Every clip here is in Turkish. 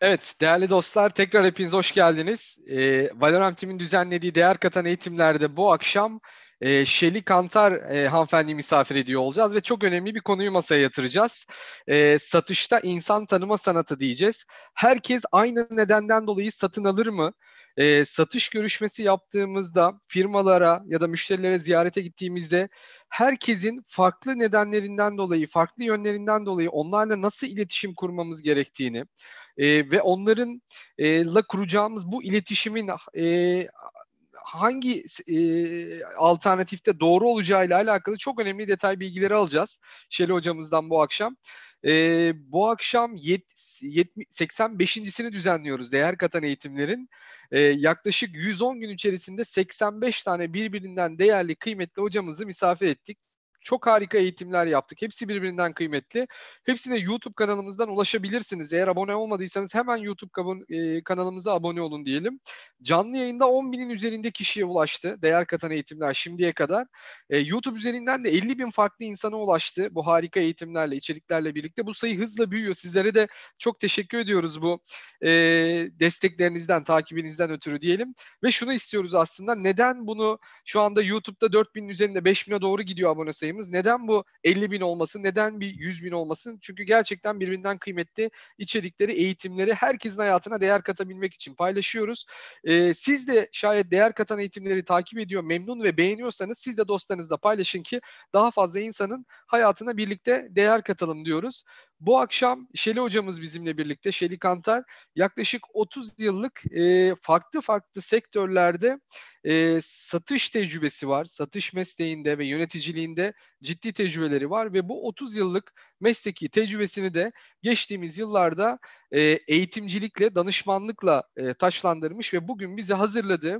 Evet değerli dostlar tekrar hepiniz hoş geldiniz. E, Valorant Team'in düzenlediği değer katan eğitimlerde bu akşam e, Şeli Kantar e, hanımefendi misafir ediyor olacağız ve çok önemli bir konuyu masaya yatıracağız. E, satışta insan tanıma sanatı diyeceğiz. Herkes aynı nedenden dolayı satın alır mı? E, satış görüşmesi yaptığımızda firmalara ya da müşterilere ziyarete gittiğimizde herkesin farklı nedenlerinden dolayı, farklı yönlerinden dolayı onlarla nasıl iletişim kurmamız gerektiğini e, ve onların e, la kuracağımız bu iletişimin e, hangi e, alternatifte doğru olacağıyla alakalı çok önemli detay bilgileri alacağız Şeli hocamızdan bu akşam. E, bu akşam yet, yet, 85.sini düzenliyoruz değer katan eğitimlerin. E, yaklaşık 110 gün içerisinde 85 tane birbirinden değerli kıymetli hocamızı misafir ettik. Çok harika eğitimler yaptık. Hepsi birbirinden kıymetli. Hepsine YouTube kanalımızdan ulaşabilirsiniz. Eğer abone olmadıysanız hemen YouTube kanalımıza abone olun diyelim. Canlı yayında 10 binin üzerinde kişiye ulaştı. Değer katan eğitimler şimdiye kadar. YouTube üzerinden de 50 bin farklı insana ulaştı. Bu harika eğitimlerle, içeriklerle birlikte. Bu sayı hızla büyüyor. Sizlere de çok teşekkür ediyoruz bu desteklerinizden, takibinizden ötürü diyelim. Ve şunu istiyoruz aslında. Neden bunu şu anda YouTube'da 4 binin üzerinde 5 bine doğru gidiyor abone sayı sayımız. Neden bu 50 bin olmasın? Neden bir 100 bin olmasın? Çünkü gerçekten birbirinden kıymetli içerikleri, eğitimleri herkesin hayatına değer katabilmek için paylaşıyoruz. Ee, siz de şayet değer katan eğitimleri takip ediyor, memnun ve beğeniyorsanız siz de dostlarınızla paylaşın ki daha fazla insanın hayatına birlikte değer katalım diyoruz. Bu akşam Şeli hocamız bizimle birlikte, Şeli Kantar yaklaşık 30 yıllık e, farklı farklı sektörlerde e, satış tecrübesi var. Satış mesleğinde ve yöneticiliğinde ciddi tecrübeleri var ve bu 30 yıllık mesleki tecrübesini de geçtiğimiz yıllarda e, eğitimcilikle, danışmanlıkla e, taşlandırmış ve bugün bize hazırladığı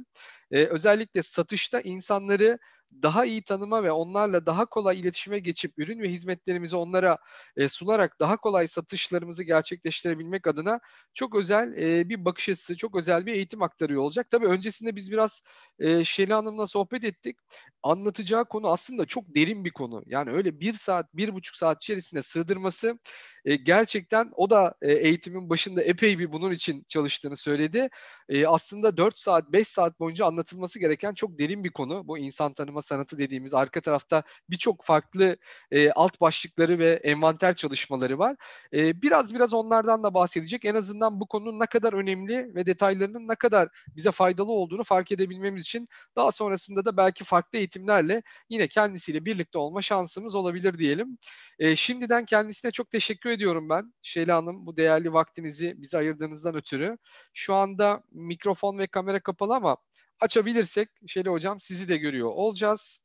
e, özellikle satışta insanları daha iyi tanıma ve onlarla daha kolay iletişime geçip ürün ve hizmetlerimizi onlara e, sunarak daha kolay satışlarımızı gerçekleştirebilmek adına çok özel e, bir bakış açısı, çok özel bir eğitim aktarıyor olacak. Tabii öncesinde biz biraz e, Şeli Hanım'la sohbet ettik. Anlatacağı konu aslında çok derin bir konu. Yani öyle bir saat, bir buçuk saat içerisinde sığdırması e, gerçekten o da e, eğitimin başında epey bir bunun için çalıştığını söyledi. E, aslında 4 saat, 5 saat boyunca anlatılması gereken çok derin bir konu. Bu insan sanatı dediğimiz arka tarafta birçok farklı e, alt başlıkları ve envanter çalışmaları var. E, biraz biraz onlardan da bahsedecek. En azından bu konunun ne kadar önemli ve detaylarının ne kadar bize faydalı olduğunu fark edebilmemiz için daha sonrasında da belki farklı eğitimlerle yine kendisiyle birlikte olma şansımız olabilir diyelim. E, şimdiden kendisine çok teşekkür ediyorum ben. Şeyla Hanım bu değerli vaktinizi bize ayırdığınızdan ötürü. Şu anda mikrofon ve kamera kapalı ama açabilirsek Şeyla Hocam sizi de görüyor olacağız.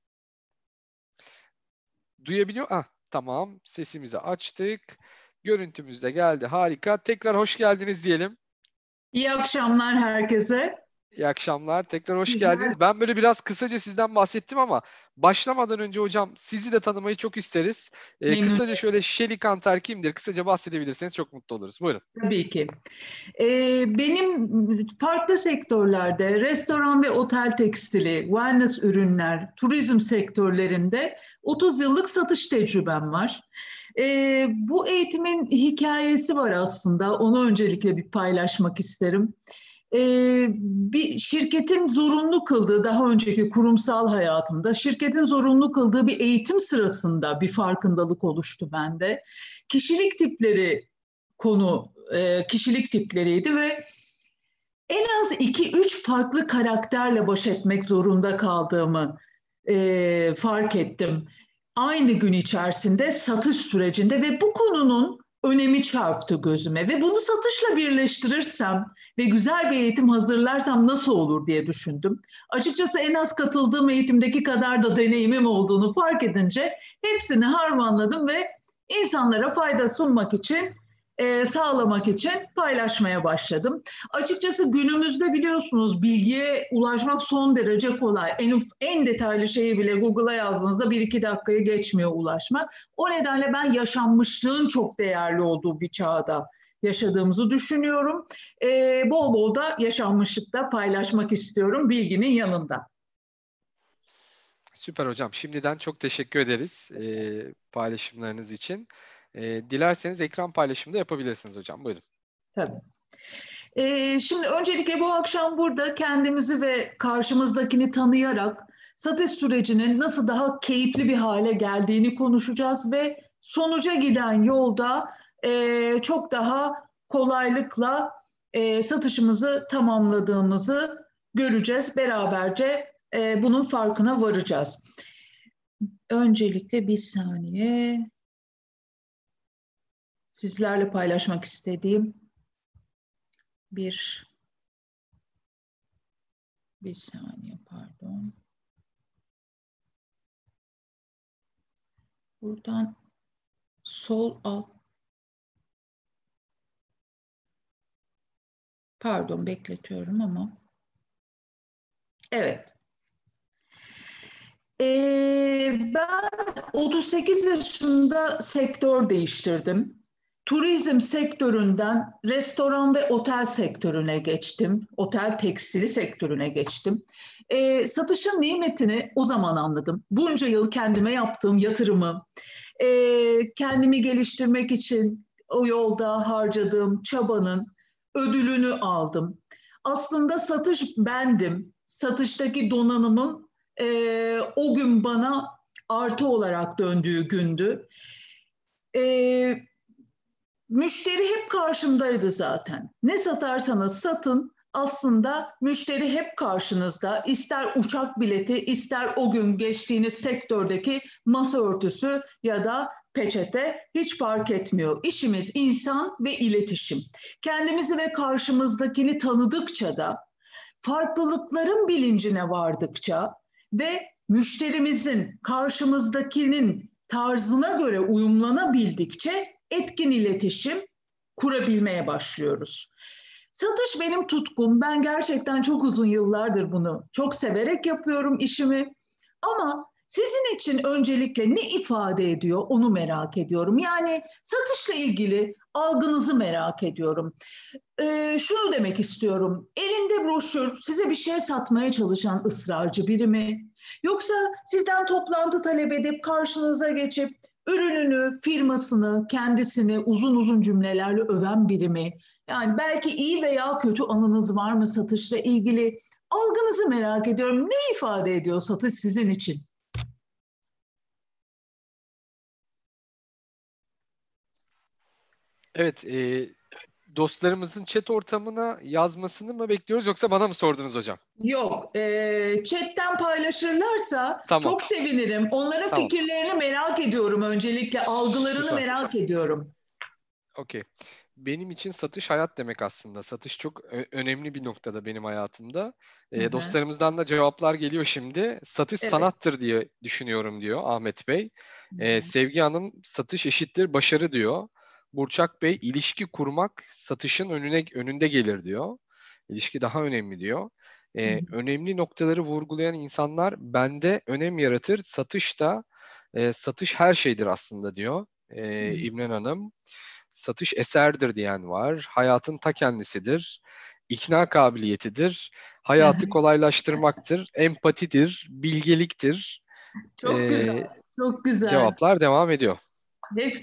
Duyabiliyor? Ah, tamam sesimizi açtık. Görüntümüz de geldi. Harika. Tekrar hoş geldiniz diyelim. İyi akşamlar herkese. İyi akşamlar. Tekrar hoş geldiniz. Ben böyle biraz kısaca sizden bahsettim ama başlamadan önce hocam sizi de tanımayı çok isteriz. Ee, kısaca şöyle Şeli Kantar kimdir? Kısaca bahsedebilirseniz çok mutlu oluruz. Buyurun. Tabii ki. Ee, benim farklı sektörlerde restoran ve otel tekstili, wellness ürünler, turizm sektörlerinde 30 yıllık satış tecrübem var. Ee, bu eğitimin hikayesi var aslında. Onu öncelikle bir paylaşmak isterim e, bir şirketin zorunlu kıldığı daha önceki kurumsal hayatımda şirketin zorunlu kıldığı bir eğitim sırasında bir farkındalık oluştu bende. Kişilik tipleri konu e, kişilik tipleriydi ve en az iki üç farklı karakterle baş etmek zorunda kaldığımı e, fark ettim. Aynı gün içerisinde satış sürecinde ve bu konunun önemi çarptı gözüme ve bunu satışla birleştirirsem ve güzel bir eğitim hazırlarsam nasıl olur diye düşündüm. Açıkçası en az katıldığım eğitimdeki kadar da deneyimim olduğunu fark edince hepsini harmanladım ve insanlara fayda sunmak için e, sağlamak için paylaşmaya başladım. Açıkçası günümüzde biliyorsunuz bilgiye ulaşmak son derece kolay. En, en detaylı şeyi bile Google'a yazdığınızda bir iki dakikaya geçmiyor ulaşmak. O nedenle ben yaşanmışlığın çok değerli olduğu bir çağda yaşadığımızı düşünüyorum. E, bol bol da yaşanmışlıkta paylaşmak istiyorum bilginin yanında. Süper hocam. Şimdiden çok teşekkür ederiz e, paylaşımlarınız için. E, dilerseniz ekran paylaşımı da yapabilirsiniz hocam. Buyurun. Tabii. E, şimdi öncelikle bu akşam burada kendimizi ve karşımızdakini tanıyarak satış sürecinin nasıl daha keyifli bir hale geldiğini konuşacağız ve sonuca giden yolda e, çok daha kolaylıkla e, satışımızı tamamladığımızı göreceğiz. Beraberce e, bunun farkına varacağız. Öncelikle bir saniye sizlerle paylaşmak istediğim bir bir saniye pardon. Buradan sol alt pardon bekletiyorum ama evet ee, ben 38 yaşında sektör değiştirdim. Turizm sektöründen restoran ve otel sektörüne geçtim. Otel tekstili sektörüne geçtim. Ee, satışın nimetini o zaman anladım. Bunca yıl kendime yaptığım yatırımı, e, kendimi geliştirmek için o yolda harcadığım çabanın ödülünü aldım. Aslında satış bendim. Satıştaki donanımın e, o gün bana artı olarak döndüğü gündü. E, müşteri hep karşımdaydı zaten. Ne satarsanız satın aslında müşteri hep karşınızda. İster uçak bileti, ister o gün geçtiğiniz sektördeki masa örtüsü ya da peçete hiç fark etmiyor. İşimiz insan ve iletişim. Kendimizi ve karşımızdakini tanıdıkça da farklılıkların bilincine vardıkça ve müşterimizin karşımızdakinin tarzına göre uyumlanabildikçe etkin iletişim kurabilmeye başlıyoruz. Satış benim tutkum. Ben gerçekten çok uzun yıllardır bunu çok severek yapıyorum işimi. Ama sizin için öncelikle ne ifade ediyor onu merak ediyorum. Yani satışla ilgili algınızı merak ediyorum. Ee, şunu demek istiyorum. Elinde broşür size bir şey satmaya çalışan ısrarcı biri mi? Yoksa sizden toplantı talep edip karşınıza geçip ürününü, firmasını, kendisini uzun uzun cümlelerle öven biri mi? Yani belki iyi veya kötü anınız var mı satışla ilgili? Algınızı merak ediyorum. Ne ifade ediyor satış sizin için? Evet, e, dostlarımızın chat ortamına yazmasını mı bekliyoruz yoksa bana mı sordunuz hocam? Yok, e, chatten paylaşırlarsa tamam. çok sevinirim. Onların tamam. fikirlerini merak ediyorum öncelikle, algılarını Süper. merak ediyorum. Okey. Benim için satış hayat demek aslında. Satış çok önemli bir noktada benim hayatımda. E, dostlarımızdan da cevaplar geliyor şimdi. Satış evet. sanattır diye düşünüyorum diyor Ahmet Bey. E, Sevgi Hanım satış eşittir başarı diyor. Burçak Bey ilişki kurmak satışın önüne önünde gelir diyor. İlişki daha önemli diyor. Ee, önemli noktaları vurgulayan insanlar bende önem yaratır. Satış da e, satış her şeydir aslında diyor e, İmren Hanım. Satış eserdir diyen var. Hayatın ta kendisidir. İkna kabiliyetidir. Hayatı kolaylaştırmaktır. Empatidir. Bilgeliktir. Çok ee, güzel. Çok güzel. Cevaplar devam ediyor.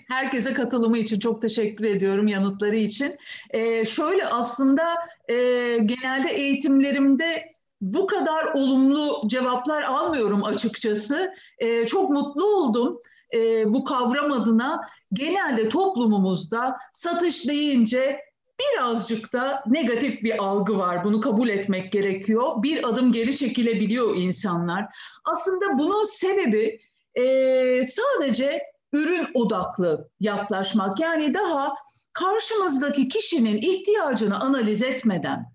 Herkese katılımı için çok teşekkür ediyorum yanıtları için. Ee, şöyle aslında e, genelde eğitimlerimde bu kadar olumlu cevaplar almıyorum açıkçası. Ee, çok mutlu oldum e, bu kavram adına. Genelde toplumumuzda satış deyince birazcık da negatif bir algı var. Bunu kabul etmek gerekiyor. Bir adım geri çekilebiliyor insanlar. Aslında bunun sebebi e, sadece ürün odaklı yaklaşmak. Yani daha karşımızdaki kişinin ihtiyacını analiz etmeden,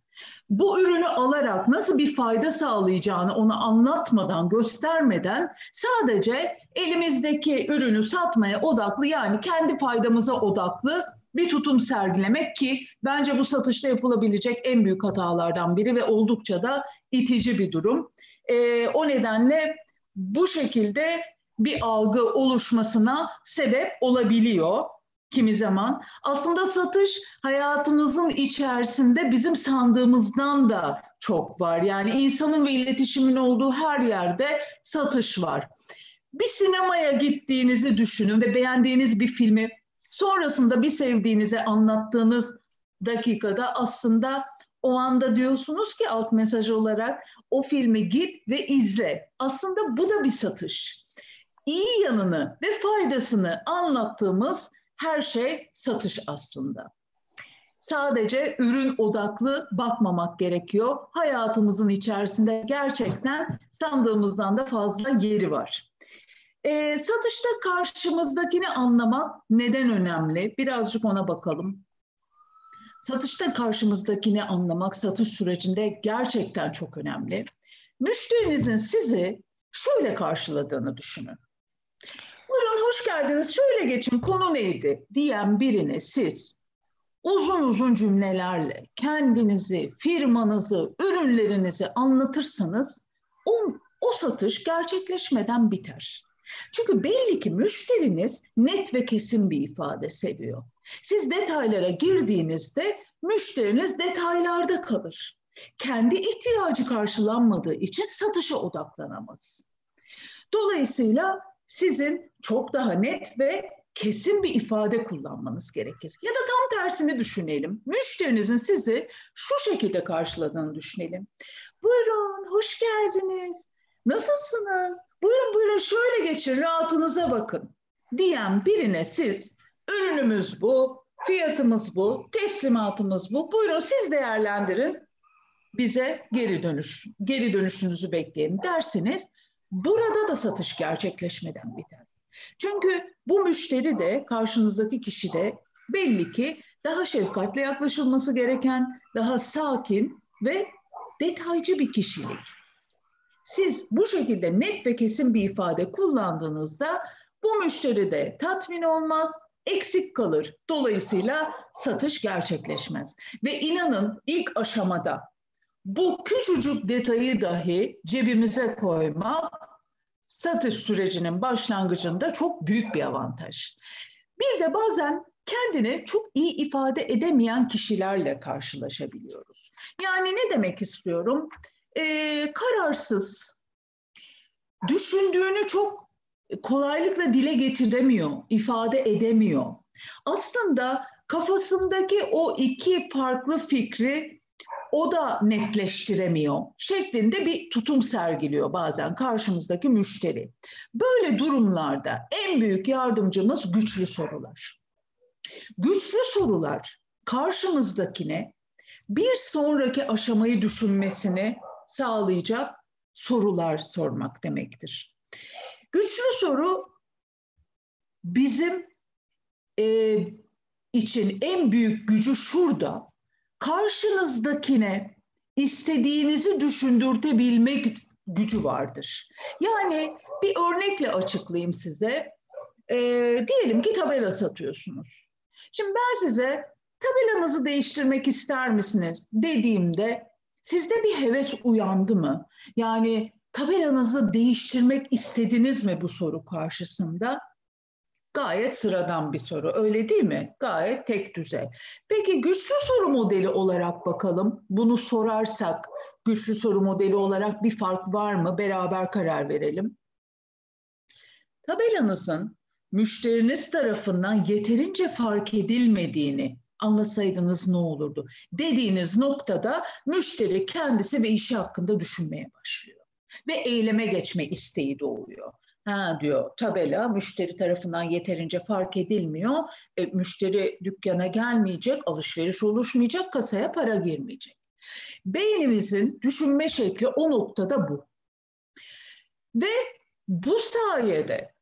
bu ürünü alarak nasıl bir fayda sağlayacağını ona anlatmadan, göstermeden sadece elimizdeki ürünü satmaya odaklı yani kendi faydamıza odaklı bir tutum sergilemek ki bence bu satışta yapılabilecek en büyük hatalardan biri ve oldukça da itici bir durum. Ee, o nedenle bu şekilde bir algı oluşmasına sebep olabiliyor kimi zaman. Aslında satış hayatımızın içerisinde bizim sandığımızdan da çok var. Yani insanın ve iletişimin olduğu her yerde satış var. Bir sinemaya gittiğinizi düşünün ve beğendiğiniz bir filmi sonrasında bir sevdiğinize anlattığınız dakikada aslında o anda diyorsunuz ki alt mesaj olarak o filmi git ve izle. Aslında bu da bir satış. İyi yanını ve faydasını anlattığımız her şey satış aslında. Sadece ürün odaklı bakmamak gerekiyor. Hayatımızın içerisinde gerçekten sandığımızdan da fazla yeri var. E, satışta karşımızdakini anlamak neden önemli? Birazcık ona bakalım. Satışta karşımızdakini anlamak satış sürecinde gerçekten çok önemli. Müşterinizin sizi şöyle karşıladığını düşünün. Buyurun hoş geldiniz, şöyle geçin, konu neydi diyen birine siz uzun uzun cümlelerle kendinizi, firmanızı, ürünlerinizi anlatırsanız o, o satış gerçekleşmeden biter. Çünkü belli ki müşteriniz net ve kesin bir ifade seviyor. Siz detaylara girdiğinizde müşteriniz detaylarda kalır. Kendi ihtiyacı karşılanmadığı için satışa odaklanamaz. Dolayısıyla sizin çok daha net ve kesin bir ifade kullanmanız gerekir. Ya da tam tersini düşünelim. Müşterinizin sizi şu şekilde karşıladığını düşünelim. Buyurun, hoş geldiniz. Nasılsınız? Buyurun buyurun şöyle geçin, rahatınıza bakın. Diyen birine siz, ürünümüz bu, fiyatımız bu, teslimatımız bu. Buyurun siz değerlendirin. Bize geri dönüş, geri dönüşünüzü bekleyelim derseniz burada da satış gerçekleşmeden biter. Çünkü bu müşteri de karşınızdaki kişi de belli ki daha şefkatle yaklaşılması gereken, daha sakin ve detaycı bir kişilik. Siz bu şekilde net ve kesin bir ifade kullandığınızda bu müşteri de tatmin olmaz, eksik kalır. Dolayısıyla satış gerçekleşmez. Ve inanın ilk aşamada bu küçücük detayı dahi cebimize koymak satış sürecinin başlangıcında çok büyük bir avantaj. Bir de bazen kendini çok iyi ifade edemeyen kişilerle karşılaşabiliyoruz. Yani ne demek istiyorum? Ee, kararsız, düşündüğünü çok kolaylıkla dile getiremiyor, ifade edemiyor. Aslında kafasındaki o iki farklı fikri o da netleştiremiyor şeklinde bir tutum sergiliyor bazen karşımızdaki müşteri. Böyle durumlarda en büyük yardımcımız güçlü sorular. Güçlü sorular karşımızdakine bir sonraki aşamayı düşünmesini sağlayacak sorular sormak demektir. Güçlü soru bizim e, için en büyük gücü şurada karşınızdakine istediğinizi düşündürtebilmek gücü vardır. Yani bir örnekle açıklayayım size. Ee, diyelim ki tabela satıyorsunuz. Şimdi ben size tabelanızı değiştirmek ister misiniz dediğimde sizde bir heves uyandı mı? Yani tabelanızı değiştirmek istediniz mi bu soru karşısında? Gayet sıradan bir soru öyle değil mi? Gayet tek düzey. Peki güçlü soru modeli olarak bakalım. Bunu sorarsak güçlü soru modeli olarak bir fark var mı? Beraber karar verelim. Tabelanızın müşteriniz tarafından yeterince fark edilmediğini anlasaydınız ne olurdu? Dediğiniz noktada müşteri kendisi ve işi hakkında düşünmeye başlıyor ve eyleme geçme isteği doğuyor. Ha diyor tabela müşteri tarafından yeterince fark edilmiyor. E, müşteri dükkana gelmeyecek, alışveriş oluşmayacak, kasaya para girmeyecek. Beynimizin düşünme şekli o noktada bu. Ve bu sayede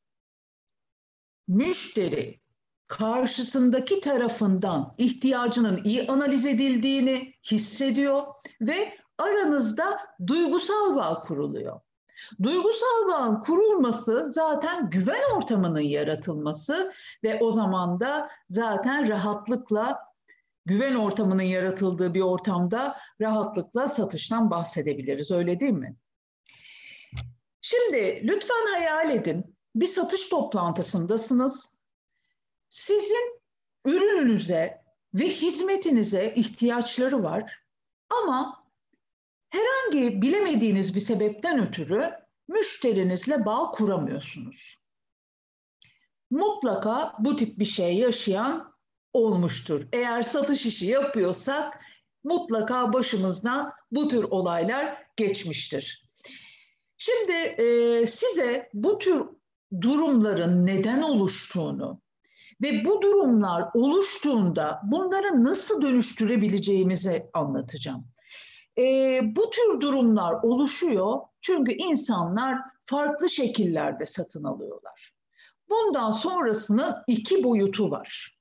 müşteri karşısındaki tarafından ihtiyacının iyi analiz edildiğini hissediyor ve aranızda duygusal bağ kuruluyor. Duygusal bağın kurulması zaten güven ortamının yaratılması ve o zaman da zaten rahatlıkla güven ortamının yaratıldığı bir ortamda rahatlıkla satıştan bahsedebiliriz. Öyle değil mi? Şimdi lütfen hayal edin. Bir satış toplantısındasınız. Sizin ürününüze ve hizmetinize ihtiyaçları var ama Herhangi bilemediğiniz bir sebepten ötürü müşterinizle bağ kuramıyorsunuz. Mutlaka bu tip bir şey yaşayan olmuştur. Eğer satış işi yapıyorsak mutlaka başımızdan bu tür olaylar geçmiştir. Şimdi e, size bu tür durumların neden oluştuğunu ve bu durumlar oluştuğunda bunları nasıl dönüştürebileceğimizi anlatacağım. E, bu tür durumlar oluşuyor çünkü insanlar farklı şekillerde satın alıyorlar. Bundan sonrasının iki boyutu var.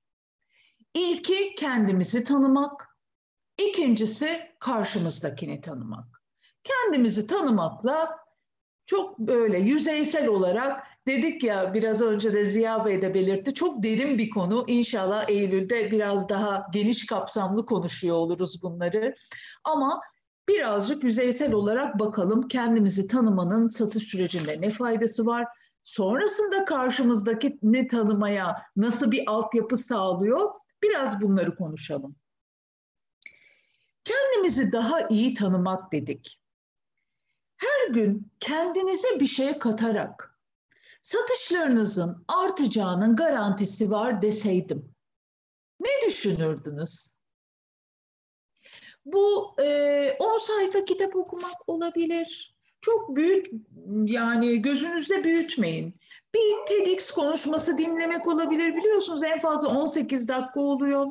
İlki kendimizi tanımak, ikincisi karşımızdakini tanımak. Kendimizi tanımakla çok böyle yüzeysel olarak dedik ya biraz önce de Ziya Bey de belirtti çok derin bir konu. İnşallah Eylül'de biraz daha geniş kapsamlı konuşuyor oluruz bunları. Ama birazcık yüzeysel olarak bakalım kendimizi tanımanın satış sürecinde ne faydası var? Sonrasında karşımızdaki ne tanımaya nasıl bir altyapı sağlıyor? Biraz bunları konuşalım. Kendimizi daha iyi tanımak dedik her gün kendinize bir şey katarak satışlarınızın artacağının garantisi var deseydim ne düşünürdünüz? Bu e, 10 sayfa kitap okumak olabilir. Çok büyük yani gözünüzde büyütmeyin. Bir TEDx konuşması dinlemek olabilir biliyorsunuz en fazla 18 dakika oluyor.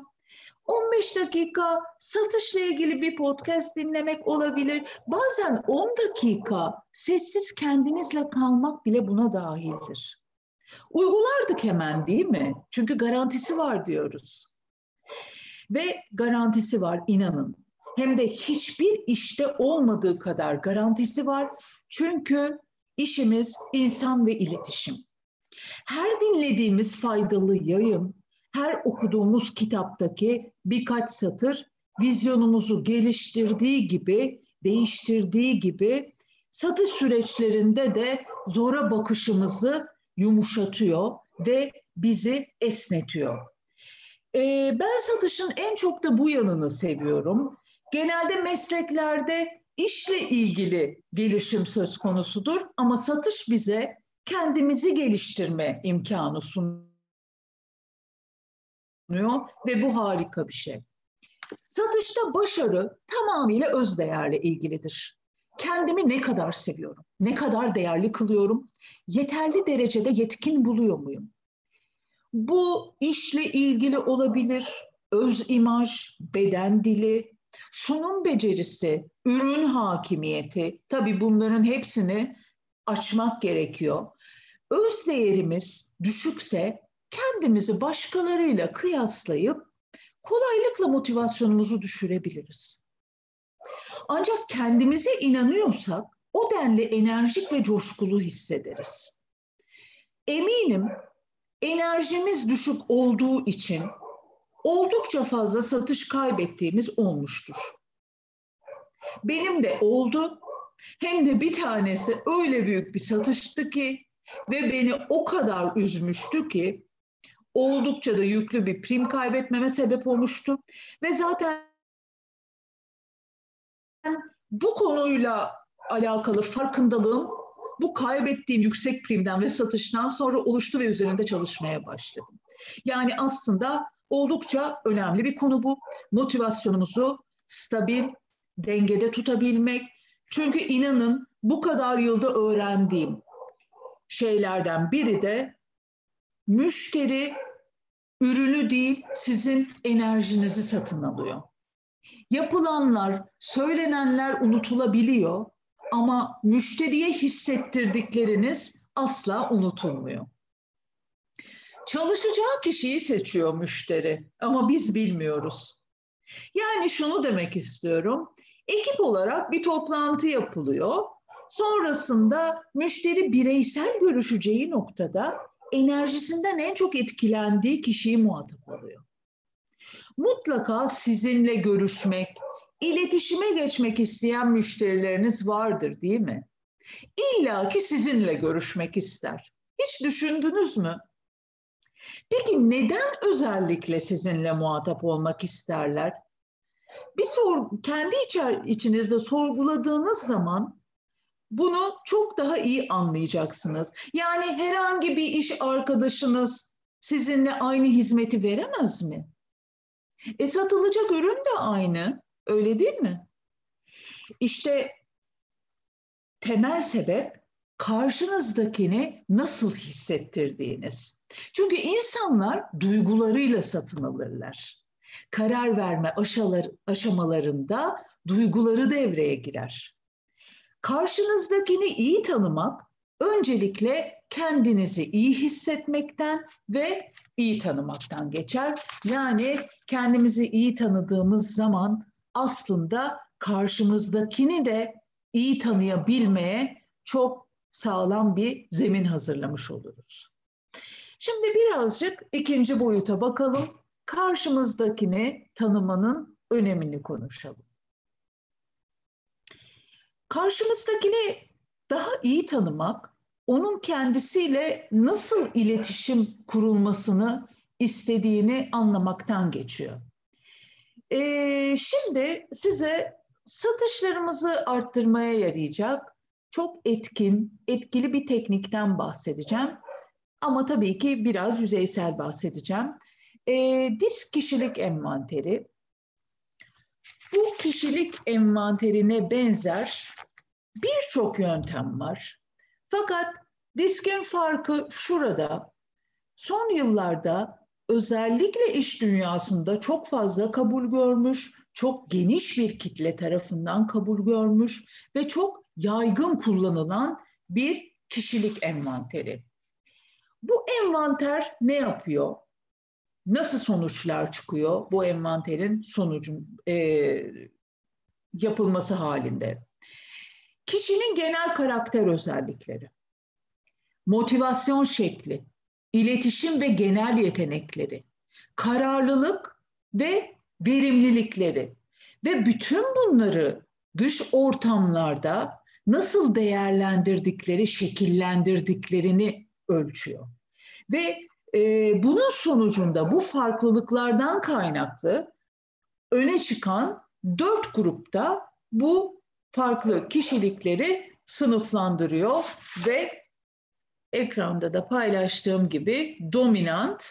15 dakika satışla ilgili bir podcast dinlemek olabilir. Bazen 10 dakika sessiz kendinizle kalmak bile buna dahildir. Uygulardık hemen değil mi? Çünkü garantisi var diyoruz. Ve garantisi var inanın. Hem de hiçbir işte olmadığı kadar garantisi var. Çünkü işimiz insan ve iletişim. Her dinlediğimiz faydalı yayın her okuduğumuz kitaptaki birkaç satır vizyonumuzu geliştirdiği gibi, değiştirdiği gibi satış süreçlerinde de zora bakışımızı yumuşatıyor ve bizi esnetiyor. Ee, ben satışın en çok da bu yanını seviyorum. Genelde mesleklerde işle ilgili gelişim söz konusudur ama satış bize kendimizi geliştirme imkanı sunuyor ve bu harika bir şey. Satışta başarı tamamıyla öz değerle ilgilidir. Kendimi ne kadar seviyorum, ne kadar değerli kılıyorum, yeterli derecede yetkin buluyor muyum? Bu işle ilgili olabilir, öz imaj, beden dili, sunum becerisi, ürün hakimiyeti, tabii bunların hepsini açmak gerekiyor. Öz değerimiz düşükse kendimizi başkalarıyla kıyaslayıp kolaylıkla motivasyonumuzu düşürebiliriz. Ancak kendimize inanıyorsak o denli enerjik ve coşkulu hissederiz. Eminim enerjimiz düşük olduğu için oldukça fazla satış kaybettiğimiz olmuştur. Benim de oldu. Hem de bir tanesi öyle büyük bir satıştı ki ve beni o kadar üzmüştü ki oldukça da yüklü bir prim kaybetmeme sebep olmuştu. Ve zaten bu konuyla alakalı farkındalığım bu kaybettiğim yüksek primden ve satıştan sonra oluştu ve üzerinde çalışmaya başladım. Yani aslında oldukça önemli bir konu bu. Motivasyonumuzu stabil, dengede tutabilmek. Çünkü inanın bu kadar yılda öğrendiğim şeylerden biri de müşteri ürünü değil sizin enerjinizi satın alıyor. Yapılanlar, söylenenler unutulabiliyor ama müşteriye hissettirdikleriniz asla unutulmuyor. Çalışacağı kişiyi seçiyor müşteri ama biz bilmiyoruz. Yani şunu demek istiyorum. Ekip olarak bir toplantı yapılıyor. Sonrasında müşteri bireysel görüşeceği noktada enerjisinden en çok etkilendiği kişiyi muhatap alıyor. Mutlaka sizinle görüşmek, iletişime geçmek isteyen müşterileriniz vardır değil mi? İlla ki sizinle görüşmek ister. Hiç düşündünüz mü? Peki neden özellikle sizinle muhatap olmak isterler? Bir sor, kendi içer, içinizde sorguladığınız zaman bunu çok daha iyi anlayacaksınız. Yani herhangi bir iş arkadaşınız sizinle aynı hizmeti veremez mi? E satılacak ürün de aynı, öyle değil mi? İşte temel sebep karşınızdakini nasıl hissettirdiğiniz. Çünkü insanlar duygularıyla satın alırlar. Karar verme aşamalarında duyguları devreye girer. Karşınızdakini iyi tanımak öncelikle kendinizi iyi hissetmekten ve iyi tanımaktan geçer. Yani kendimizi iyi tanıdığımız zaman aslında karşımızdakini de iyi tanıyabilmeye çok sağlam bir zemin hazırlamış oluruz. Şimdi birazcık ikinci boyuta bakalım. Karşımızdakini tanımanın önemini konuşalım. Karşımızdakini daha iyi tanımak, onun kendisiyle nasıl iletişim kurulmasını istediğini anlamaktan geçiyor. Ee, şimdi size satışlarımızı arttırmaya yarayacak çok etkin, etkili bir teknikten bahsedeceğim. Ama tabii ki biraz yüzeysel bahsedeceğim. E, disk kişilik envanteri. Bu kişilik envanterine benzer birçok yöntem var. Fakat diskin farkı şurada. Son yıllarda özellikle iş dünyasında çok fazla kabul görmüş, çok geniş bir kitle tarafından kabul görmüş ve çok yaygın kullanılan bir kişilik envanteri. Bu envanter ne yapıyor? Nasıl sonuçlar çıkıyor bu envanterin sonucun e, yapılması halinde? Kişinin genel karakter özellikleri, motivasyon şekli, iletişim ve genel yetenekleri, kararlılık ve verimlilikleri ve bütün bunları dış ortamlarda nasıl değerlendirdikleri, şekillendirdiklerini ölçüyor. Ve e, bunun sonucunda bu farklılıklardan kaynaklı öne çıkan dört grupta bu farklı kişilikleri sınıflandırıyor ve ekranda da paylaştığım gibi dominant,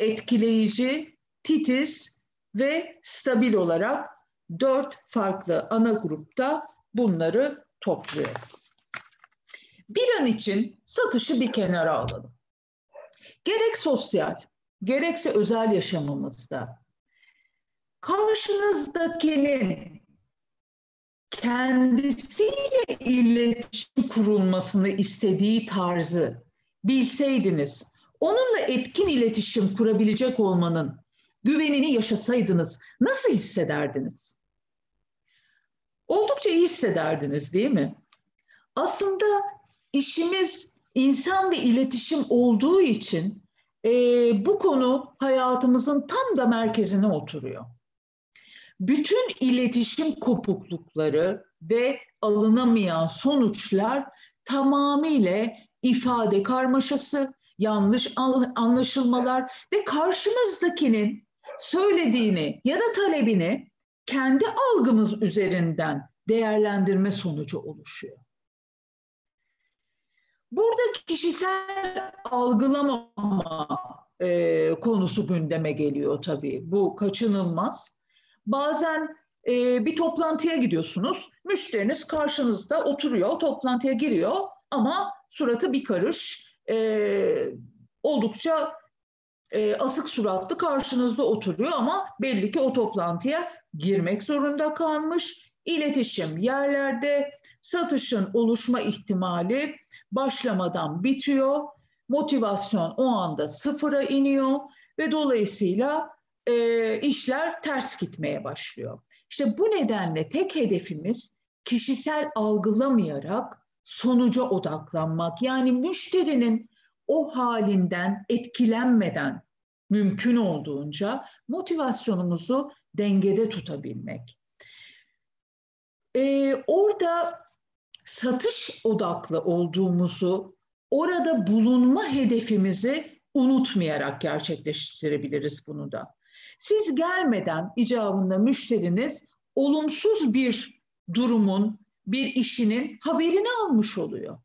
etkileyici, titiz ve stabil olarak dört farklı ana grupta bunları topluyor. Bir an için satışı bir kenara alalım. Gerek sosyal, gerekse özel yaşamımızda karşınızdakinin kendisiyle iletişim kurulmasını istediği tarzı bilseydiniz, onunla etkin iletişim kurabilecek olmanın güvenini yaşasaydınız nasıl hissederdiniz? Oldukça iyi hissederdiniz değil mi? Aslında işimiz insan ve iletişim olduğu için e, bu konu hayatımızın tam da merkezine oturuyor bütün iletişim kopuklukları ve alınamayan sonuçlar tamamıyla ifade karmaşası, yanlış anlaşılmalar ve karşımızdakinin söylediğini ya da talebini kendi algımız üzerinden değerlendirme sonucu oluşuyor. Burada kişisel algılamama e, konusu gündeme geliyor tabii. Bu kaçınılmaz. Bazen e, bir toplantıya gidiyorsunuz, müşteriniz karşınızda oturuyor, toplantıya giriyor ama suratı bir karış, e, oldukça e, asık suratlı karşınızda oturuyor ama belli ki o toplantıya girmek zorunda kalmış. İletişim yerlerde, satışın oluşma ihtimali başlamadan bitiyor, motivasyon o anda sıfıra iniyor ve dolayısıyla e, işler ters gitmeye başlıyor. İşte bu nedenle tek hedefimiz kişisel algılamayarak sonuca odaklanmak. Yani müşterinin o halinden etkilenmeden mümkün olduğunca motivasyonumuzu dengede tutabilmek. Ee, orada satış odaklı olduğumuzu, orada bulunma hedefimizi unutmayarak gerçekleştirebiliriz bunu da. Siz gelmeden icabında müşteriniz olumsuz bir durumun, bir işinin haberini almış oluyor.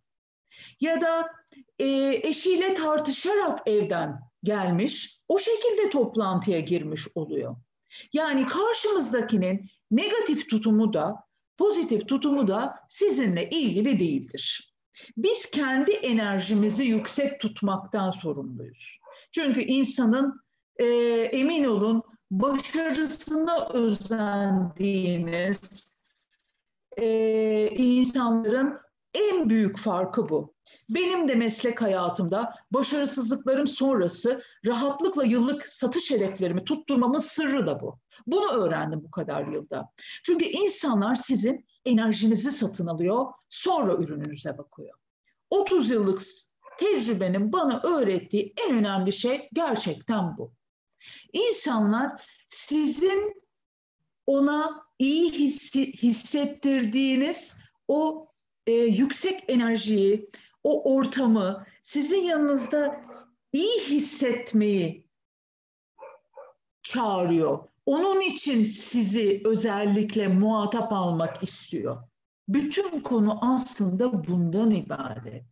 Ya da e, eşiyle tartışarak evden gelmiş, o şekilde toplantıya girmiş oluyor. Yani karşımızdakinin negatif tutumu da pozitif tutumu da sizinle ilgili değildir. Biz kendi enerjimizi yüksek tutmaktan sorumluyuz. Çünkü insanın e, emin olun başarısına özendiğiniz e, insanların en büyük farkı bu. Benim de meslek hayatımda başarısızlıklarım sonrası rahatlıkla yıllık satış hedeflerimi tutturmamın sırrı da bu. Bunu öğrendim bu kadar yılda. Çünkü insanlar sizin enerjinizi satın alıyor, sonra ürününüze bakıyor. 30 yıllık tecrübenin bana öğrettiği en önemli şey gerçekten bu. İnsanlar sizin ona iyi hissi, hissettirdiğiniz o e, yüksek enerjiyi, o ortamı, sizin yanınızda iyi hissetmeyi çağırıyor. Onun için sizi özellikle muhatap almak istiyor. Bütün konu aslında bundan ibaret.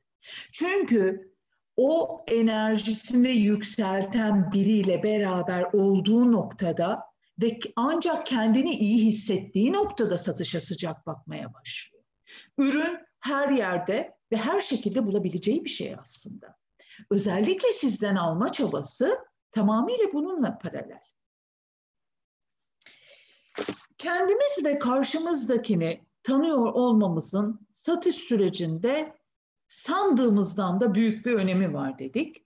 Çünkü o enerjisini yükselten biriyle beraber olduğu noktada ve ancak kendini iyi hissettiği noktada satışa sıcak bakmaya başlıyor. Ürün her yerde ve her şekilde bulabileceği bir şey aslında. Özellikle sizden alma çabası tamamıyla bununla paralel. Kendimiz ve karşımızdakini tanıyor olmamızın satış sürecinde sandığımızdan da büyük bir önemi var dedik.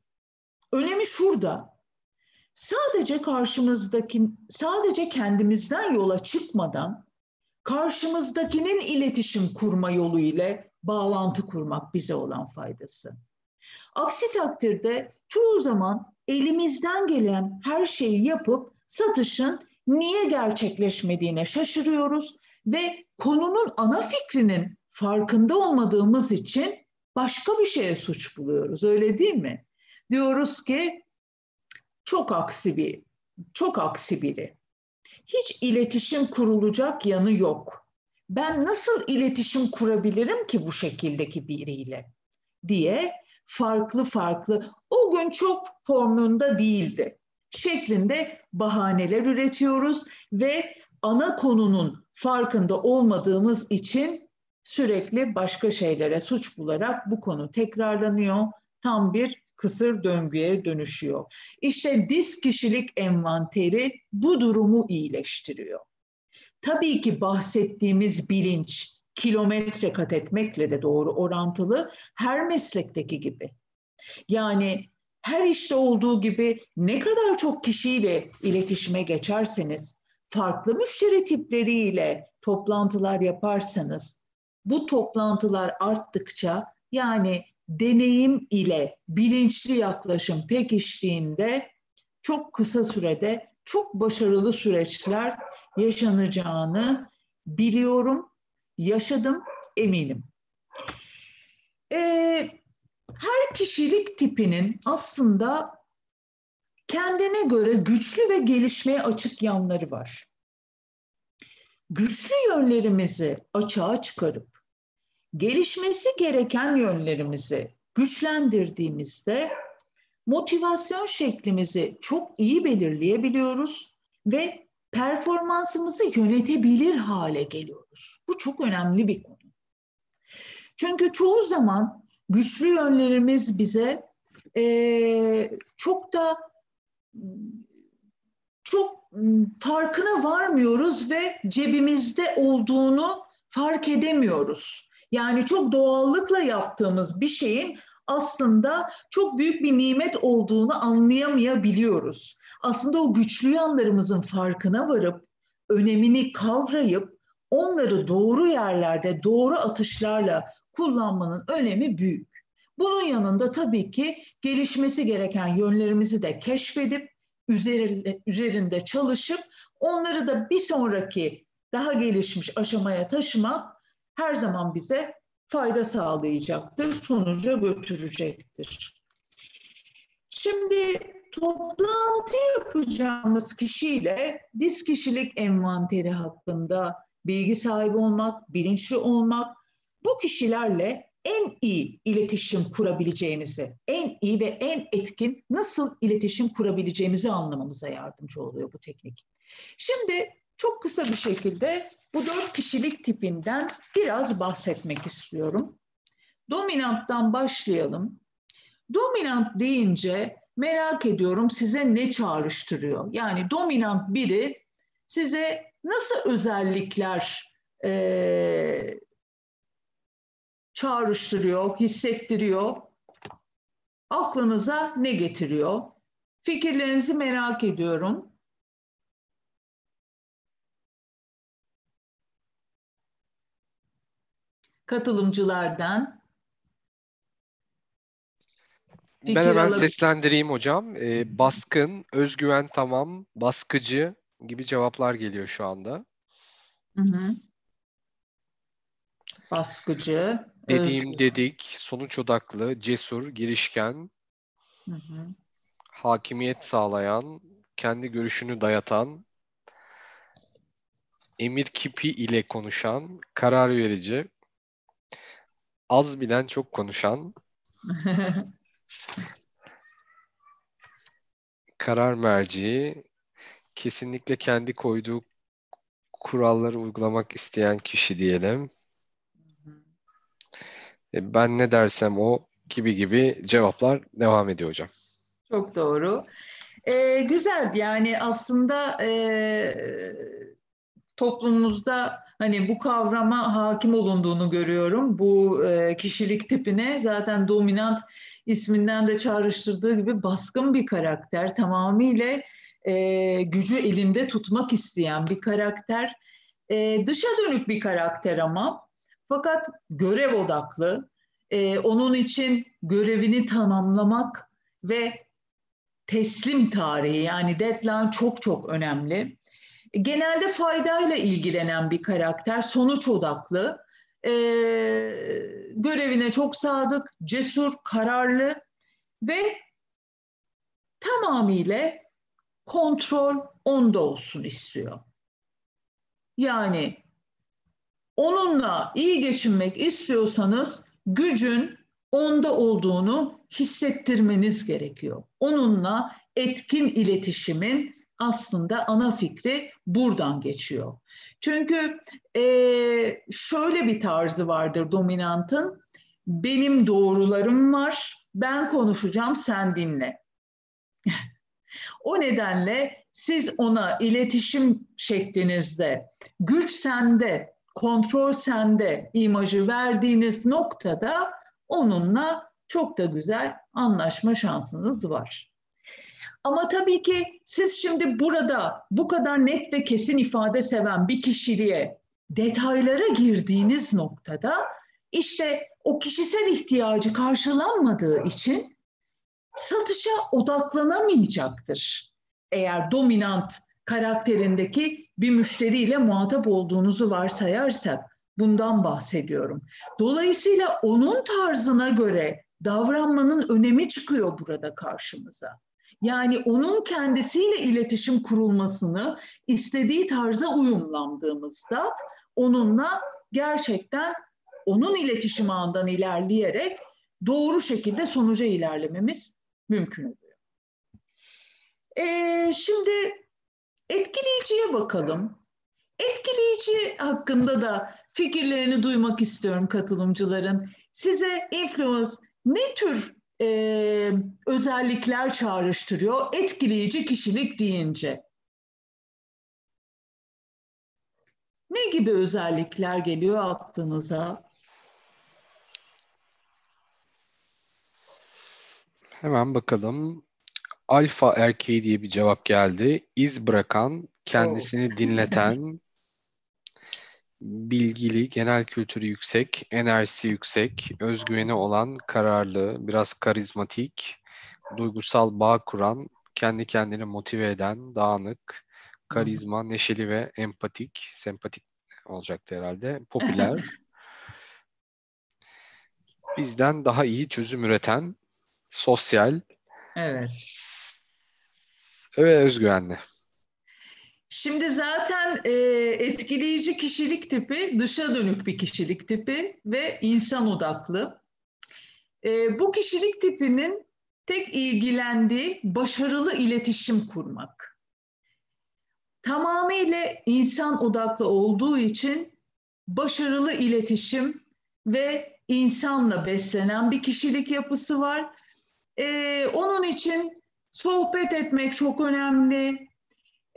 Önemi şurada. Sadece karşımızdaki, sadece kendimizden yola çıkmadan karşımızdakinin iletişim kurma yolu ile bağlantı kurmak bize olan faydası. Aksi takdirde çoğu zaman elimizden gelen her şeyi yapıp satışın niye gerçekleşmediğine şaşırıyoruz ve konunun ana fikrinin farkında olmadığımız için başka bir şeye suç buluyoruz. Öyle değil mi? Diyoruz ki çok aksi bir, çok aksi biri. Hiç iletişim kurulacak yanı yok. Ben nasıl iletişim kurabilirim ki bu şekildeki biriyle diye farklı farklı o gün çok formunda değildi şeklinde bahaneler üretiyoruz ve ana konunun farkında olmadığımız için sürekli başka şeylere suç bularak bu konu tekrarlanıyor. Tam bir kısır döngüye dönüşüyor. İşte disk kişilik envanteri bu durumu iyileştiriyor. Tabii ki bahsettiğimiz bilinç kilometre kat etmekle de doğru orantılı her meslekteki gibi. Yani her işte olduğu gibi ne kadar çok kişiyle iletişime geçerseniz, farklı müşteri tipleriyle toplantılar yaparsanız, bu toplantılar arttıkça yani deneyim ile bilinçli yaklaşım pekiştiğinde çok kısa sürede çok başarılı süreçler yaşanacağını biliyorum, yaşadım, eminim. Ee, her kişilik tipinin aslında kendine göre güçlü ve gelişmeye açık yanları var. Güçlü yönlerimizi açığa çıkarıp gelişmesi gereken yönlerimizi güçlendirdiğimizde motivasyon şeklimizi çok iyi belirleyebiliyoruz ve performansımızı yönetebilir hale geliyoruz. Bu çok önemli bir konu. Çünkü çoğu zaman güçlü yönlerimiz bize e, çok da çok farkına varmıyoruz ve cebimizde olduğunu fark edemiyoruz. Yani çok doğallıkla yaptığımız bir şeyin aslında çok büyük bir nimet olduğunu anlayamayabiliyoruz. Aslında o güçlü yanlarımızın farkına varıp önemini kavrayıp onları doğru yerlerde doğru atışlarla kullanmanın önemi büyük. Bunun yanında tabii ki gelişmesi gereken yönlerimizi de keşfedip üzerinde, çalışıp onları da bir sonraki daha gelişmiş aşamaya taşımak her zaman bize fayda sağlayacaktır, sonuca götürecektir. Şimdi toplantı yapacağımız kişiyle disk kişilik envanteri hakkında bilgi sahibi olmak, bilinçli olmak, bu kişilerle en iyi iletişim kurabileceğimizi, en iyi ve en etkin nasıl iletişim kurabileceğimizi anlamamıza yardımcı oluyor bu teknik. Şimdi çok kısa bir şekilde bu dört kişilik tipinden biraz bahsetmek istiyorum. Dominanttan başlayalım. Dominant deyince merak ediyorum size ne çağrıştırıyor? Yani dominant biri size nasıl özellikler e, çağrıştırıyor, hissettiriyor? Aklınıza ne getiriyor? Fikirlerinizi merak ediyorum. Katılımcılardan. Fikir ben hemen alıp... seslendireyim hocam. Ee, baskın, özgüven tamam, baskıcı gibi cevaplar geliyor şu anda. Hı hı. Baskıcı. Dediğim özgüven. dedik, sonuç odaklı, cesur, girişken, hı hı. hakimiyet sağlayan, kendi görüşünü dayatan, emir kipi ile konuşan, karar verici, az bilen çok konuşan, karar merci, kesinlikle kendi koyduğu kuralları uygulamak isteyen kişi diyelim. E, ben ne dersem o gibi gibi cevaplar devam ediyor hocam. Çok doğru. Ee, güzel yani aslında e, toplumumuzda hani bu kavrama hakim olunduğunu görüyorum. Bu e, kişilik tipine zaten dominant isminden de çağrıştırdığı gibi baskın bir karakter. Tamamıyla e, gücü elinde tutmak isteyen bir karakter. E, dışa dönük bir karakter ama fakat görev odaklı. E, onun için görevini tamamlamak ve teslim tarihi yani deadline çok çok önemli. Genelde faydayla ilgilenen bir karakter, sonuç odaklı, e, görevine çok sadık, cesur, kararlı ve tamamıyla kontrol onda olsun istiyor. Yani onunla iyi geçinmek istiyorsanız gücün onda olduğunu hissettirmeniz gerekiyor. Onunla etkin iletişimin aslında ana fikri buradan geçiyor. Çünkü e, şöyle bir tarzı vardır dominantın. Benim doğrularım var, ben konuşacağım, sen dinle. o nedenle siz ona iletişim şeklinizde güç sende, kontrol sende imajı verdiğiniz noktada onunla çok da güzel anlaşma şansınız var. Ama tabii ki siz şimdi burada bu kadar net ve kesin ifade seven bir kişiliğe detaylara girdiğiniz noktada işte o kişisel ihtiyacı karşılanmadığı için satışa odaklanamayacaktır. Eğer dominant karakterindeki bir müşteriyle muhatap olduğunuzu varsayarsak bundan bahsediyorum. Dolayısıyla onun tarzına göre davranmanın önemi çıkıyor burada karşımıza. Yani onun kendisiyle iletişim kurulmasını istediği tarza uyumlandığımızda onunla gerçekten onun iletişim ağından ilerleyerek doğru şekilde sonuca ilerlememiz mümkün oluyor. Ee, şimdi etkileyiciye bakalım. Etkileyici hakkında da fikirlerini duymak istiyorum katılımcıların. Size influence ne tür e, özellikler çağrıştırıyor etkileyici kişilik deyince. Ne gibi özellikler geliyor aklınıza? Hemen bakalım. Alfa erkeği diye bir cevap geldi. İz bırakan, kendisini oh. dinleten, bilgili, genel kültürü yüksek, enerjisi yüksek, özgüveni olan, kararlı, biraz karizmatik, duygusal bağ kuran, kendi kendini motive eden, dağınık, karizma, neşeli ve empatik, sempatik olacaktı herhalde, popüler, bizden daha iyi çözüm üreten, sosyal, evet. ve özgüvenli. Şimdi zaten e, etkileyici kişilik tipi dışa dönük bir kişilik tipi ve insan odaklı. E, bu kişilik tipinin tek ilgilendiği başarılı iletişim kurmak. Tamamıyla insan odaklı olduğu için başarılı iletişim ve insanla beslenen bir kişilik yapısı var. Ee, onun için sohbet etmek çok önemli,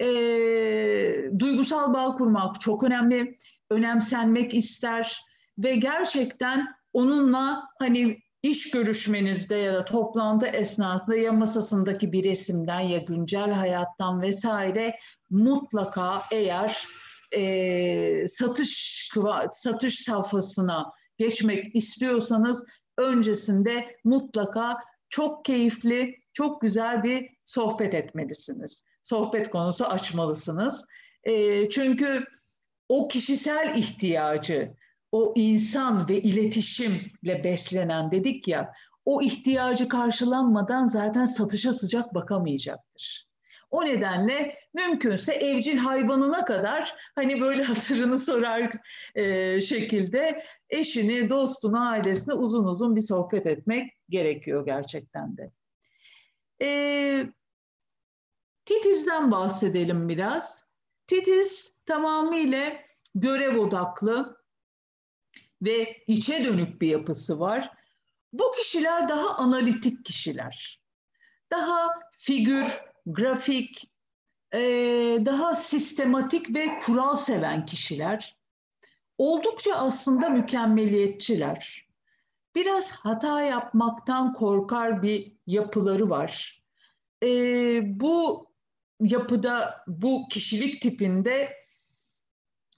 e, duygusal bağ kurmak çok önemli, önemsenmek ister ve gerçekten onunla hani iş görüşmenizde ya da toplantı esnasında ya masasındaki bir resimden ya güncel hayattan vesaire mutlaka eğer e, satış satış safhasına geçmek istiyorsanız öncesinde mutlaka çok keyifli, çok güzel bir sohbet etmelisiniz. Sohbet konusu açmalısınız. E, çünkü o kişisel ihtiyacı, o insan ve iletişimle beslenen dedik ya, o ihtiyacı karşılanmadan zaten satışa sıcak bakamayacaktır. O nedenle mümkünse evcil hayvanına kadar hani böyle hatırını sorar e, şekilde eşini, dostunu, ailesine uzun uzun bir sohbet etmek gerekiyor gerçekten de. E, Titiz'den bahsedelim biraz. Titiz tamamıyla görev odaklı ve içe dönük bir yapısı var. Bu kişiler daha analitik kişiler. Daha figür, grafik, e, daha sistematik ve kural seven kişiler. Oldukça aslında mükemmeliyetçiler. Biraz hata yapmaktan korkar bir yapıları var. E, bu yapıda, bu kişilik tipinde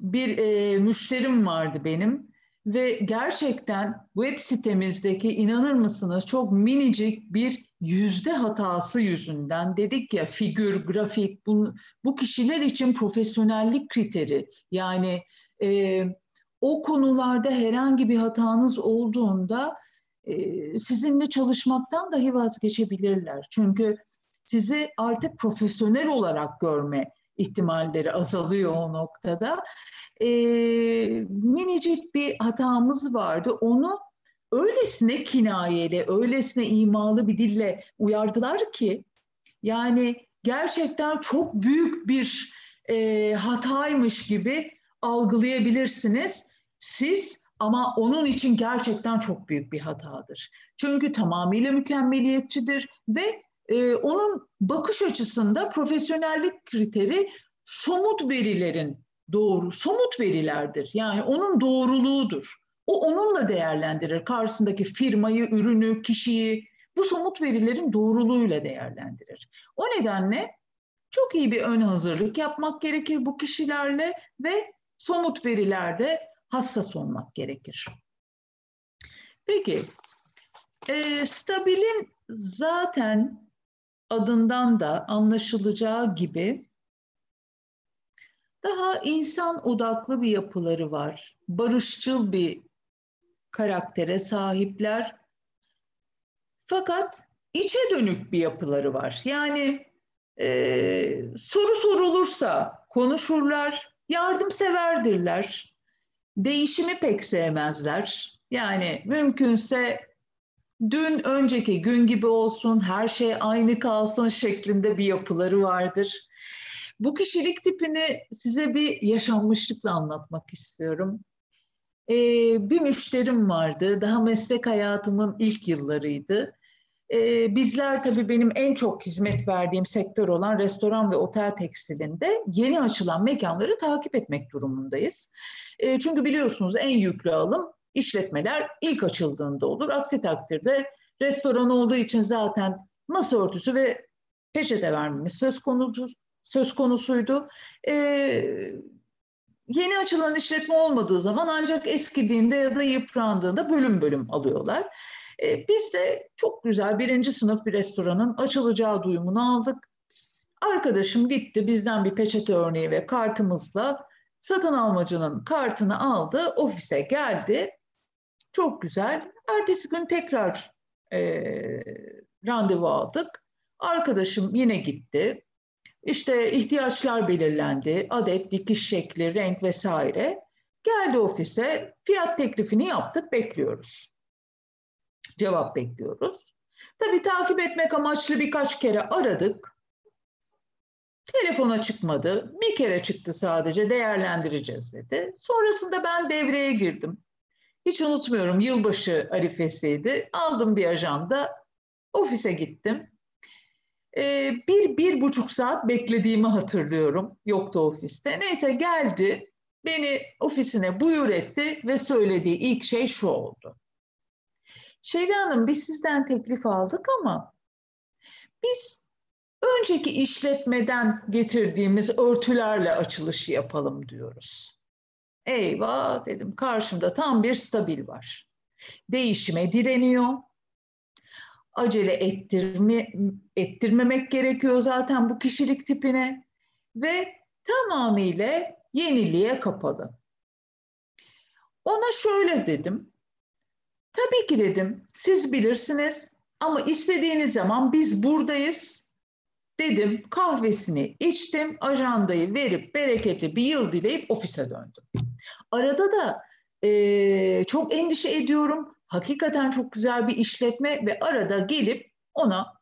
bir e, müşterim vardı benim ve gerçekten web sitemizdeki inanır mısınız çok minicik bir yüzde hatası yüzünden dedik ya figür, grafik bu, bu kişiler için profesyonellik kriteri yani e, o konularda herhangi bir hatanız olduğunda e, sizinle çalışmaktan dahi vazgeçebilirler. Çünkü sizi artık profesyonel olarak görme ihtimalleri azalıyor o noktada. E, minicik bir hatamız vardı. Onu öylesine kinayeli, öylesine imalı bir dille uyardılar ki yani gerçekten çok büyük bir e, hataymış gibi algılayabilirsiniz. Siz ama onun için gerçekten çok büyük bir hatadır. Çünkü tamamıyla mükemmeliyetçidir ve e, onun bakış açısında profesyonellik kriteri somut verilerin doğru, somut verilerdir. Yani onun doğruluğudur. O onunla değerlendirir. Karşısındaki firmayı, ürünü, kişiyi bu somut verilerin doğruluğuyla değerlendirir. O nedenle çok iyi bir ön hazırlık yapmak gerekir bu kişilerle ve somut verilerde hassas olmak gerekir. Peki, e, stabilin zaten adından da anlaşılacağı gibi daha insan odaklı bir yapıları var. Barışçıl bir karaktere sahipler. Fakat içe dönük bir yapıları var. Yani e, soru sorulursa konuşurlar, yardımseverdirler, değişimi pek sevmezler. Yani mümkünse dün önceki gün gibi olsun, her şey aynı kalsın şeklinde bir yapıları vardır. Bu kişilik tipini size bir yaşanmışlıkla anlatmak istiyorum. Ee, bir müşterim vardı, daha meslek hayatımın ilk yıllarıydı. Ee, bizler tabii benim en çok hizmet verdiğim sektör olan restoran ve otel tekstilinde yeni açılan mekanları takip etmek durumundayız. Ee, çünkü biliyorsunuz en yüklü alım işletmeler ilk açıldığında olur. Aksi takdirde restoran olduğu için zaten masa örtüsü ve peçete vermemiz söz konusu, söz konusuydu. Ee, yeni açılan işletme olmadığı zaman ancak eskidiğinde ya da yıprandığında bölüm bölüm alıyorlar. Ee, biz de çok güzel birinci sınıf bir restoranın açılacağı duyumunu aldık. Arkadaşım gitti bizden bir peçete örneği ve kartımızla satın almacının kartını aldı, ofise geldi. Çok güzel. Ertesi gün tekrar e, randevu aldık. Arkadaşım yine gitti. İşte ihtiyaçlar belirlendi, adet, dikiş şekli, renk vesaire. Geldi ofise, fiyat teklifini yaptık, bekliyoruz. Cevap bekliyoruz. Tabii takip etmek amaçlı birkaç kere aradık. Telefona çıkmadı. Bir kere çıktı sadece değerlendireceğiz dedi. Sonrasında ben devreye girdim. Hiç unutmuyorum yılbaşı arifesiydi. Aldım bir ajanda ofise gittim. Ee, bir, bir buçuk saat beklediğimi hatırlıyorum. Yoktu ofiste. Neyse geldi. Beni ofisine buyur etti ve söylediği ilk şey şu oldu. Şevri Hanım biz sizden teklif aldık ama biz önceki işletmeden getirdiğimiz örtülerle açılışı yapalım diyoruz. Eyvah dedim karşımda tam bir stabil var. Değişime direniyor. Acele ettirme, ettirmemek gerekiyor zaten bu kişilik tipine ve tamamıyla yeniliğe kapalı. Ona şöyle dedim. Tabii ki dedim siz bilirsiniz ama istediğiniz zaman biz buradayız dedim kahvesini içtim ajandayı verip bereketli bir yıl dileyip ofise döndüm. Arada da e, çok endişe ediyorum. Hakikaten çok güzel bir işletme ve arada gelip ona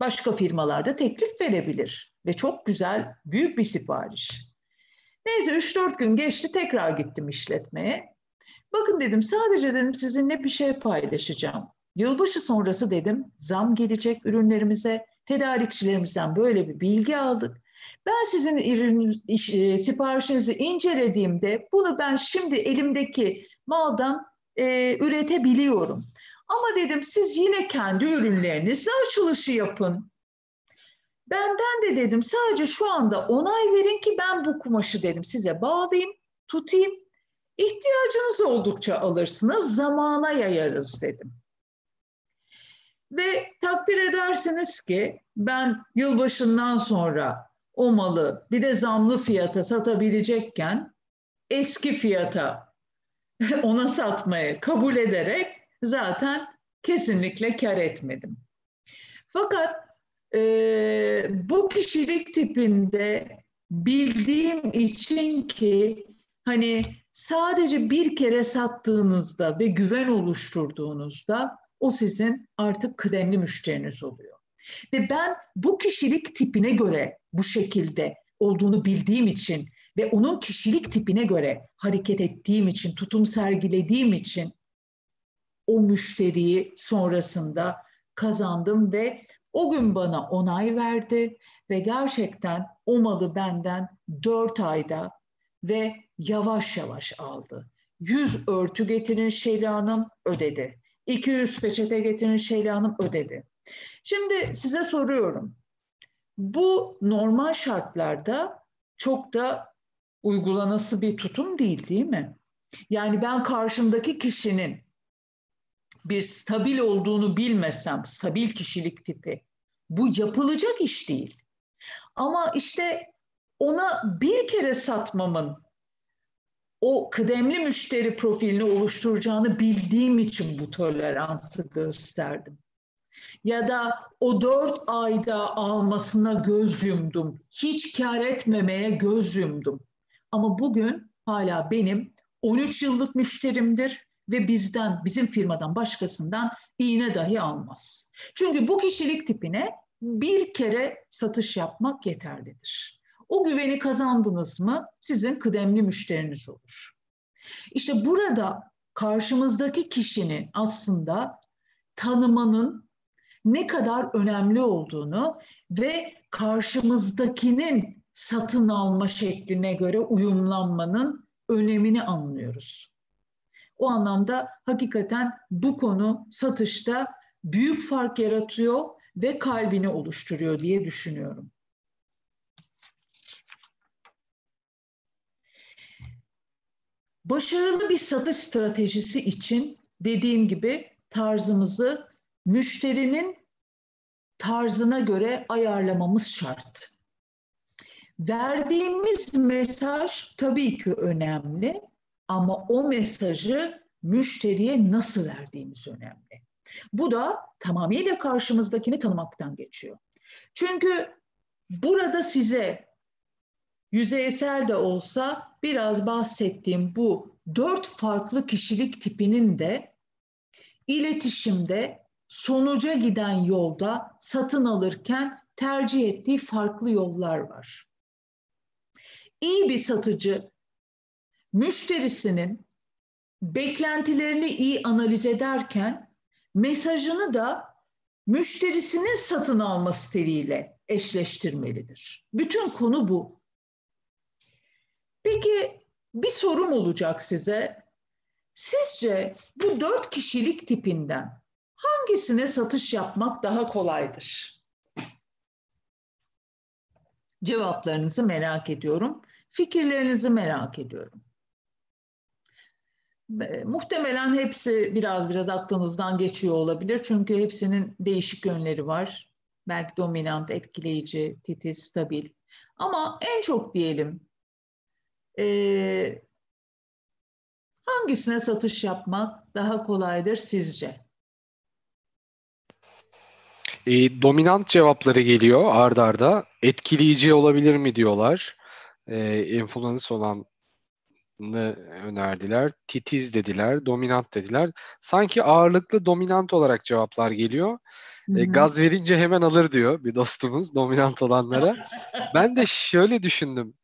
başka firmalarda teklif verebilir. Ve çok güzel, büyük bir sipariş. Neyse 3-4 gün geçti tekrar gittim işletmeye. Bakın dedim sadece dedim sizinle bir şey paylaşacağım. Yılbaşı sonrası dedim zam gelecek ürünlerimize. Tedarikçilerimizden böyle bir bilgi aldık. Ben sizin ürün, e, siparişinizi incelediğimde bunu ben şimdi elimdeki maldan e, üretebiliyorum. Ama dedim siz yine kendi ürünlerinizle açılışı yapın. Benden de dedim sadece şu anda onay verin ki ben bu kumaşı dedim size bağlayayım, tutayım. İhtiyacınız oldukça alırsınız, zamana yayarız dedim. Ve takdir edersiniz ki ben yılbaşından sonra o malı bir de zamlı fiyata satabilecekken eski fiyata ona satmayı kabul ederek zaten kesinlikle kar etmedim. Fakat e, bu kişilik tipinde bildiğim için ki hani sadece bir kere sattığınızda ve güven oluşturduğunuzda o sizin artık kıdemli müşteriniz oluyor. Ve ben bu kişilik tipine göre bu şekilde olduğunu bildiğim için ve onun kişilik tipine göre hareket ettiğim için, tutum sergilediğim için o müşteriyi sonrasında kazandım ve o gün bana onay verdi ve gerçekten o malı benden dört ayda ve yavaş yavaş aldı. Yüz örtü getirin Şeli Hanım ödedi. 200 peçete getirin Şeli Hanım ödedi. Şimdi size soruyorum. Bu normal şartlarda çok da uygulanası bir tutum değil değil mi? Yani ben karşımdaki kişinin bir stabil olduğunu bilmesem, stabil kişilik tipi, bu yapılacak iş değil. Ama işte ona bir kere satmamın o kıdemli müşteri profilini oluşturacağını bildiğim için bu toleransı gösterdim. Ya da o dört ayda almasına göz yumdum. Hiç kar etmemeye göz yumdum. Ama bugün hala benim 13 yıllık müşterimdir ve bizden, bizim firmadan başkasından iğne dahi almaz. Çünkü bu kişilik tipine bir kere satış yapmak yeterlidir. O güveni kazandınız mı sizin kıdemli müşteriniz olur. İşte burada karşımızdaki kişinin aslında tanımanın ne kadar önemli olduğunu ve karşımızdakinin satın alma şekline göre uyumlanmanın önemini anlıyoruz. O anlamda hakikaten bu konu satışta büyük fark yaratıyor ve kalbini oluşturuyor diye düşünüyorum. Başarılı bir satış stratejisi için dediğim gibi tarzımızı müşterinin tarzına göre ayarlamamız şart. Verdiğimiz mesaj tabii ki önemli ama o mesajı müşteriye nasıl verdiğimiz önemli. Bu da tamamıyla karşımızdakini tanımaktan geçiyor. Çünkü burada size yüzeysel de olsa biraz bahsettiğim bu dört farklı kişilik tipinin de iletişimde sonuca giden yolda satın alırken tercih ettiği farklı yollar var. İyi bir satıcı müşterisinin beklentilerini iyi analiz ederken mesajını da müşterisinin satın alma stiliyle eşleştirmelidir. Bütün konu bu. Peki bir sorum olacak size. Sizce bu dört kişilik tipinden hangisine satış yapmak daha kolaydır? Cevaplarınızı merak ediyorum. Fikirlerinizi merak ediyorum. Muhtemelen hepsi biraz biraz aklınızdan geçiyor olabilir. Çünkü hepsinin değişik yönleri var. Belki dominant, etkileyici, titiz, stabil. Ama en çok diyelim e, hangisine satış yapmak daha kolaydır sizce? E, dominant cevapları geliyor ard arda. Etkileyici olabilir mi diyorlar. E, influence olan önerdiler. Titiz dediler, dominant dediler. Sanki ağırlıklı dominant olarak cevaplar geliyor. E, gaz verince hemen alır diyor bir dostumuz dominant olanlara. ben de şöyle düşündüm.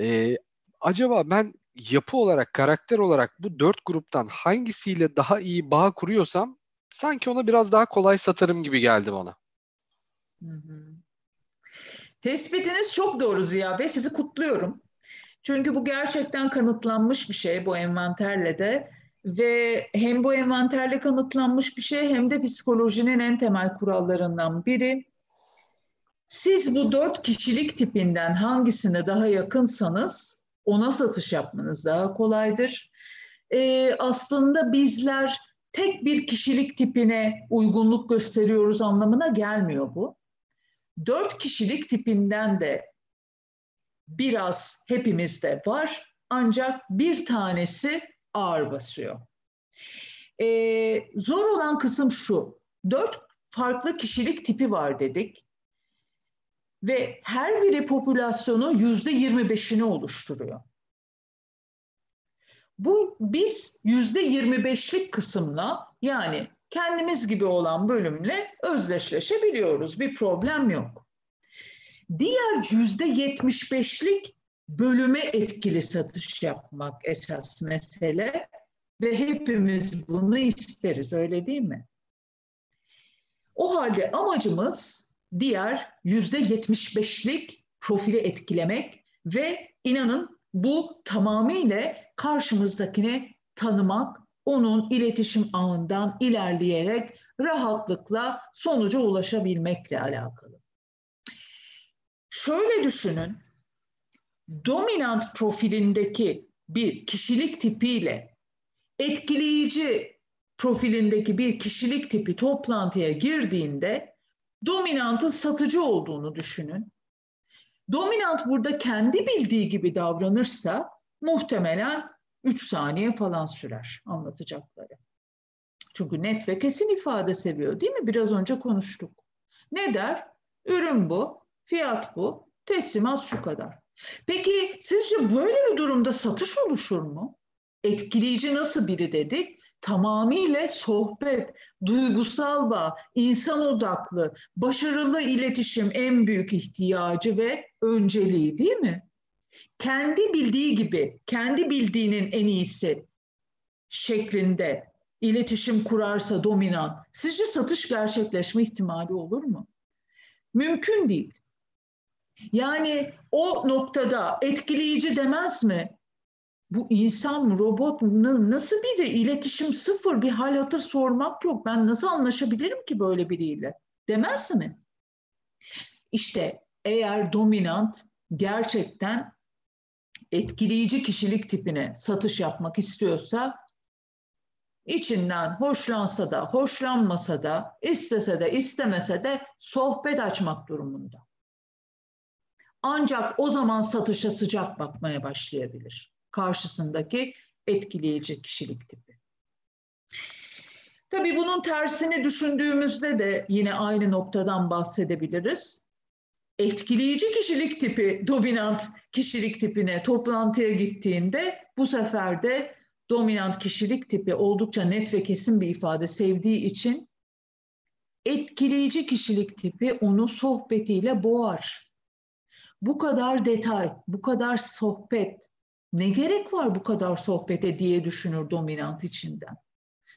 E, acaba ben yapı olarak, karakter olarak bu dört gruptan hangisiyle daha iyi bağ kuruyorsam sanki ona biraz daha kolay satarım gibi geldi bana. Tespitiniz çok doğru Ziya Bey. Sizi kutluyorum. Çünkü bu gerçekten kanıtlanmış bir şey bu envanterle de ve hem bu envanterle kanıtlanmış bir şey hem de psikolojinin en temel kurallarından biri. Siz bu dört kişilik tipinden hangisine daha yakınsanız ona satış yapmanız daha kolaydır. Ee, aslında bizler tek bir kişilik tipine uygunluk gösteriyoruz anlamına gelmiyor bu. Dört kişilik tipinden de biraz hepimizde var ancak bir tanesi ağır basıyor. Ee, zor olan kısım şu, dört farklı kişilik tipi var dedik ve her biri popülasyonun yüzde yirmi beşini oluşturuyor. Bu biz yüzde yirmi beşlik kısımla yani kendimiz gibi olan bölümle özdeşleşebiliyoruz. Bir problem yok. Diğer yüzde yetmiş beşlik bölüme etkili satış yapmak esas mesele ve hepimiz bunu isteriz öyle değil mi? O halde amacımız diğer yüzde yetmiş beşlik profili etkilemek ve inanın bu tamamıyla karşımızdakini tanımak, onun iletişim ağından ilerleyerek rahatlıkla sonuca ulaşabilmekle alakalı. Şöyle düşünün, dominant profilindeki bir kişilik tipiyle etkileyici profilindeki bir kişilik tipi toplantıya girdiğinde dominantın satıcı olduğunu düşünün. Dominant burada kendi bildiği gibi davranırsa muhtemelen 3 saniye falan sürer anlatacakları. Çünkü net ve kesin ifade seviyor değil mi? Biraz önce konuştuk. Ne der? Ürün bu, fiyat bu, teslimat şu kadar. Peki sizce böyle bir durumda satış oluşur mu? Etkileyici nasıl biri dedik? Tamamıyla sohbet, duygusal bağ, insan odaklı, başarılı iletişim en büyük ihtiyacı ve önceliği değil mi? Kendi bildiği gibi, kendi bildiğinin en iyisi şeklinde iletişim kurarsa dominant, sizce satış gerçekleşme ihtimali olur mu? Mümkün değil. Yani o noktada etkileyici demez mi? Bu insan mı, robot mu, nasıl biri? İletişim sıfır, bir hal hatır sormak yok. Ben nasıl anlaşabilirim ki böyle biriyle? Demez mi? İşte eğer dominant gerçekten etkileyici kişilik tipine satış yapmak istiyorsa içinden hoşlansa da, hoşlanmasa da, istese de, istemese de sohbet açmak durumunda. Ancak o zaman satışa sıcak bakmaya başlayabilir. Karşısındaki etkileyici kişilik tipi. Tabii bunun tersini düşündüğümüzde de yine aynı noktadan bahsedebiliriz. Etkileyici kişilik tipi dominant kişilik tipine toplantıya gittiğinde bu sefer de dominant kişilik tipi oldukça net ve kesin bir ifade sevdiği için etkileyici kişilik tipi onu sohbetiyle boğar. Bu kadar detay, bu kadar sohbet, ne gerek var bu kadar sohbete diye düşünür dominant içinden.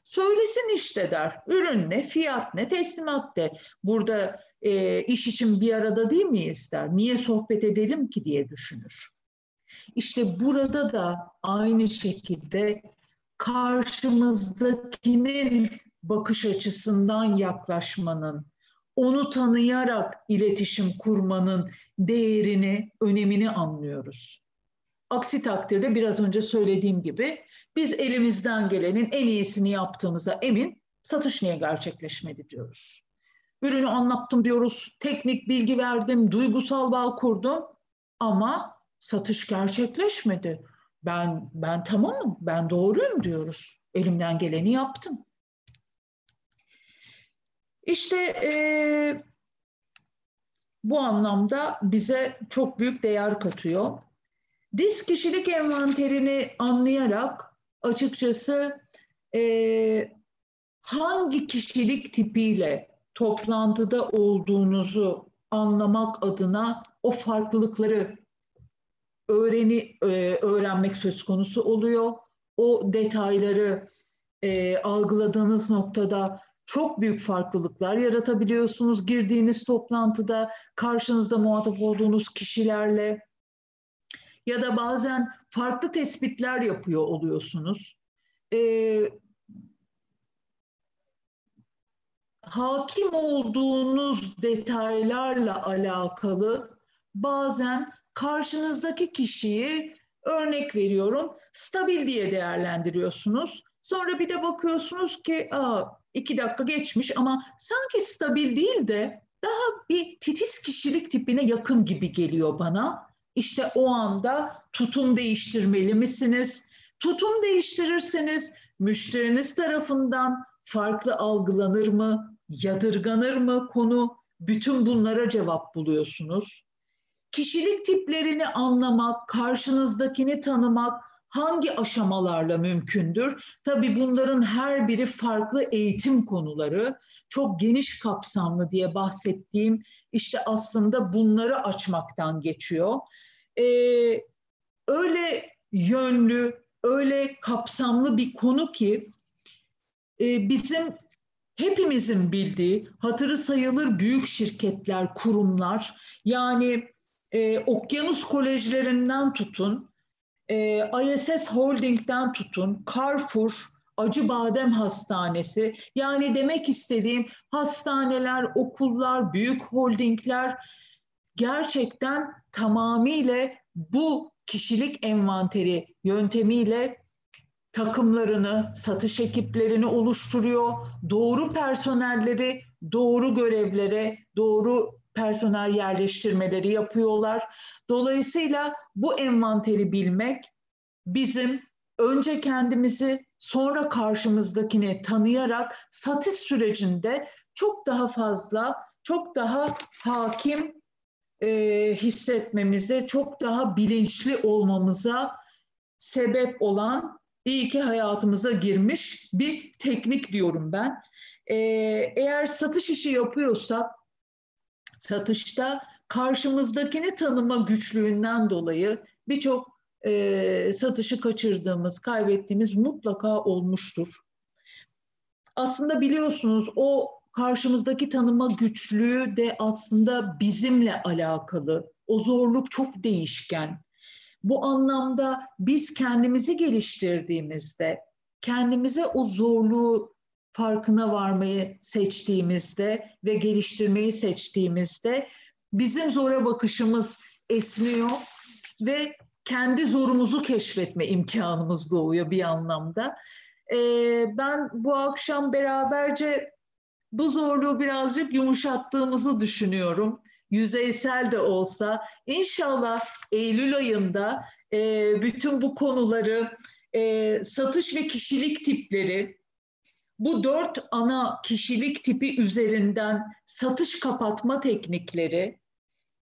Söylesin işte der. Ürün ne, fiyat ne, teslimat de. Burada e, iş için bir arada değil miyiz der. Niye sohbet edelim ki diye düşünür. İşte burada da aynı şekilde karşımızdakinin bakış açısından yaklaşmanın, onu tanıyarak iletişim kurmanın değerini, önemini anlıyoruz. Aksi takdirde biraz önce söylediğim gibi biz elimizden gelenin en iyisini yaptığımıza emin satış niye gerçekleşmedi diyoruz. Ürünü anlattım diyoruz, teknik bilgi verdim, duygusal bağ kurdum ama satış gerçekleşmedi. Ben ben tamamım, ben doğruyum diyoruz. Elimden geleni yaptım. İşte e, bu anlamda bize çok büyük değer katıyor. Disk kişilik envanterini anlayarak açıkçası e, hangi kişilik tipiyle toplantıda olduğunuzu anlamak adına o farklılıkları öğreni e, öğrenmek söz konusu oluyor. O detayları e, algıladığınız noktada çok büyük farklılıklar yaratabiliyorsunuz. Girdiğiniz toplantıda karşınızda muhatap olduğunuz kişilerle ya da bazen farklı tespitler yapıyor oluyorsunuz. Ee, hakim olduğunuz detaylarla alakalı bazen karşınızdaki kişiyi örnek veriyorum stabil diye değerlendiriyorsunuz. Sonra bir de bakıyorsunuz ki Aa, iki dakika geçmiş ama sanki stabil değil de daha bir titiz kişilik tipine yakın gibi geliyor bana. İşte o anda tutum değiştirmeli misiniz? Tutum değiştirirseniz müşteriniz tarafından farklı algılanır mı? Yadırganır mı konu? Bütün bunlara cevap buluyorsunuz. Kişilik tiplerini anlamak, karşınızdakini tanımak hangi aşamalarla mümkündür? Tabii bunların her biri farklı eğitim konuları. Çok geniş kapsamlı diye bahsettiğim işte aslında bunları açmaktan geçiyor. Ee, öyle yönlü, öyle kapsamlı bir konu ki e, bizim hepimizin bildiği hatırı sayılır büyük şirketler, kurumlar. Yani e, okyanus kolejlerinden tutun, e, ISS Holding'den tutun, Carrefour, Acıbadem Hastanesi. Yani demek istediğim hastaneler, okullar, büyük holdingler gerçekten tamamıyla bu kişilik envanteri yöntemiyle takımlarını, satış ekiplerini oluşturuyor. Doğru personelleri doğru görevlere, doğru personel yerleştirmeleri yapıyorlar. Dolayısıyla bu envanteri bilmek bizim önce kendimizi sonra karşımızdakini tanıyarak satış sürecinde çok daha fazla, çok daha hakim e, hissetmemize, çok daha bilinçli olmamıza sebep olan iyi ki hayatımıza girmiş bir teknik diyorum ben. Ee, eğer satış işi yapıyorsak satışta karşımızdakini tanıma güçlüğünden dolayı birçok e, satışı kaçırdığımız, kaybettiğimiz mutlaka olmuştur. Aslında biliyorsunuz o karşımızdaki tanıma güçlüğü de aslında bizimle alakalı. O zorluk çok değişken. Bu anlamda biz kendimizi geliştirdiğimizde, kendimize o zorluğu farkına varmayı seçtiğimizde ve geliştirmeyi seçtiğimizde bizim zora bakışımız esniyor ve kendi zorumuzu keşfetme imkanımız doğuyor bir anlamda. Ee, ben bu akşam beraberce bu zorluğu birazcık yumuşattığımızı düşünüyorum. Yüzeysel de olsa inşallah Eylül ayında e, bütün bu konuları e, satış ve kişilik tipleri bu dört ana kişilik tipi üzerinden satış kapatma teknikleri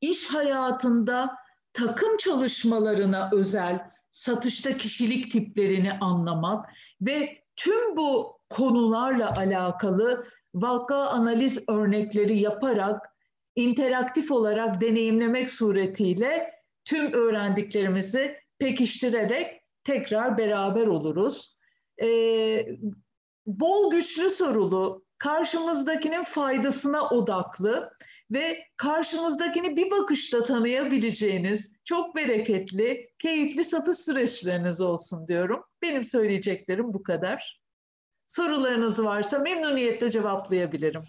iş hayatında takım çalışmalarına özel satışta kişilik tiplerini anlamak ve tüm bu konularla alakalı vaka analiz örnekleri yaparak interaktif olarak deneyimlemek suretiyle tüm öğrendiklerimizi pekiştirerek tekrar beraber oluruz. Ee, bol güçlü sorulu, karşımızdakinin faydasına odaklı ve karşınızdakini bir bakışta tanıyabileceğiniz çok bereketli, keyifli satış süreçleriniz olsun diyorum. Benim söyleyeceklerim bu kadar. Sorularınız varsa memnuniyetle cevaplayabilirim.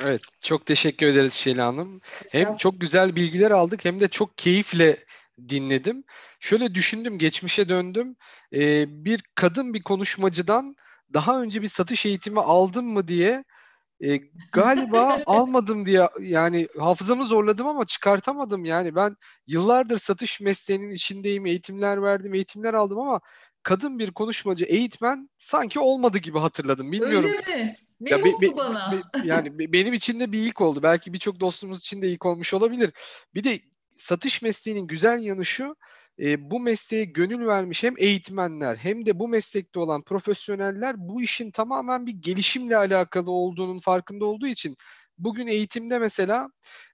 Evet, çok teşekkür ederiz Şela Hanım. Hem çok güzel bilgiler aldık hem de çok keyifle dinledim. Şöyle düşündüm, geçmişe döndüm. Ee, bir kadın bir konuşmacıdan daha önce bir satış eğitimi aldım mı diye e, galiba almadım diye yani hafızamı zorladım ama çıkartamadım yani ben yıllardır satış mesleğinin içindeyim eğitimler verdim eğitimler aldım ama kadın bir konuşmacı eğitmen sanki olmadı gibi hatırladım bilmiyorum. Öyle mi? Ne ya oldu be, bana? Be, yani benim için de bir ilk oldu belki birçok dostumuz için de ilk olmuş olabilir. Bir de satış mesleğinin güzel yanı şu e, bu mesleğe gönül vermiş hem eğitmenler hem de bu meslekte olan profesyoneller bu işin tamamen bir gelişimle alakalı olduğunun farkında olduğu için bugün eğitimde mesela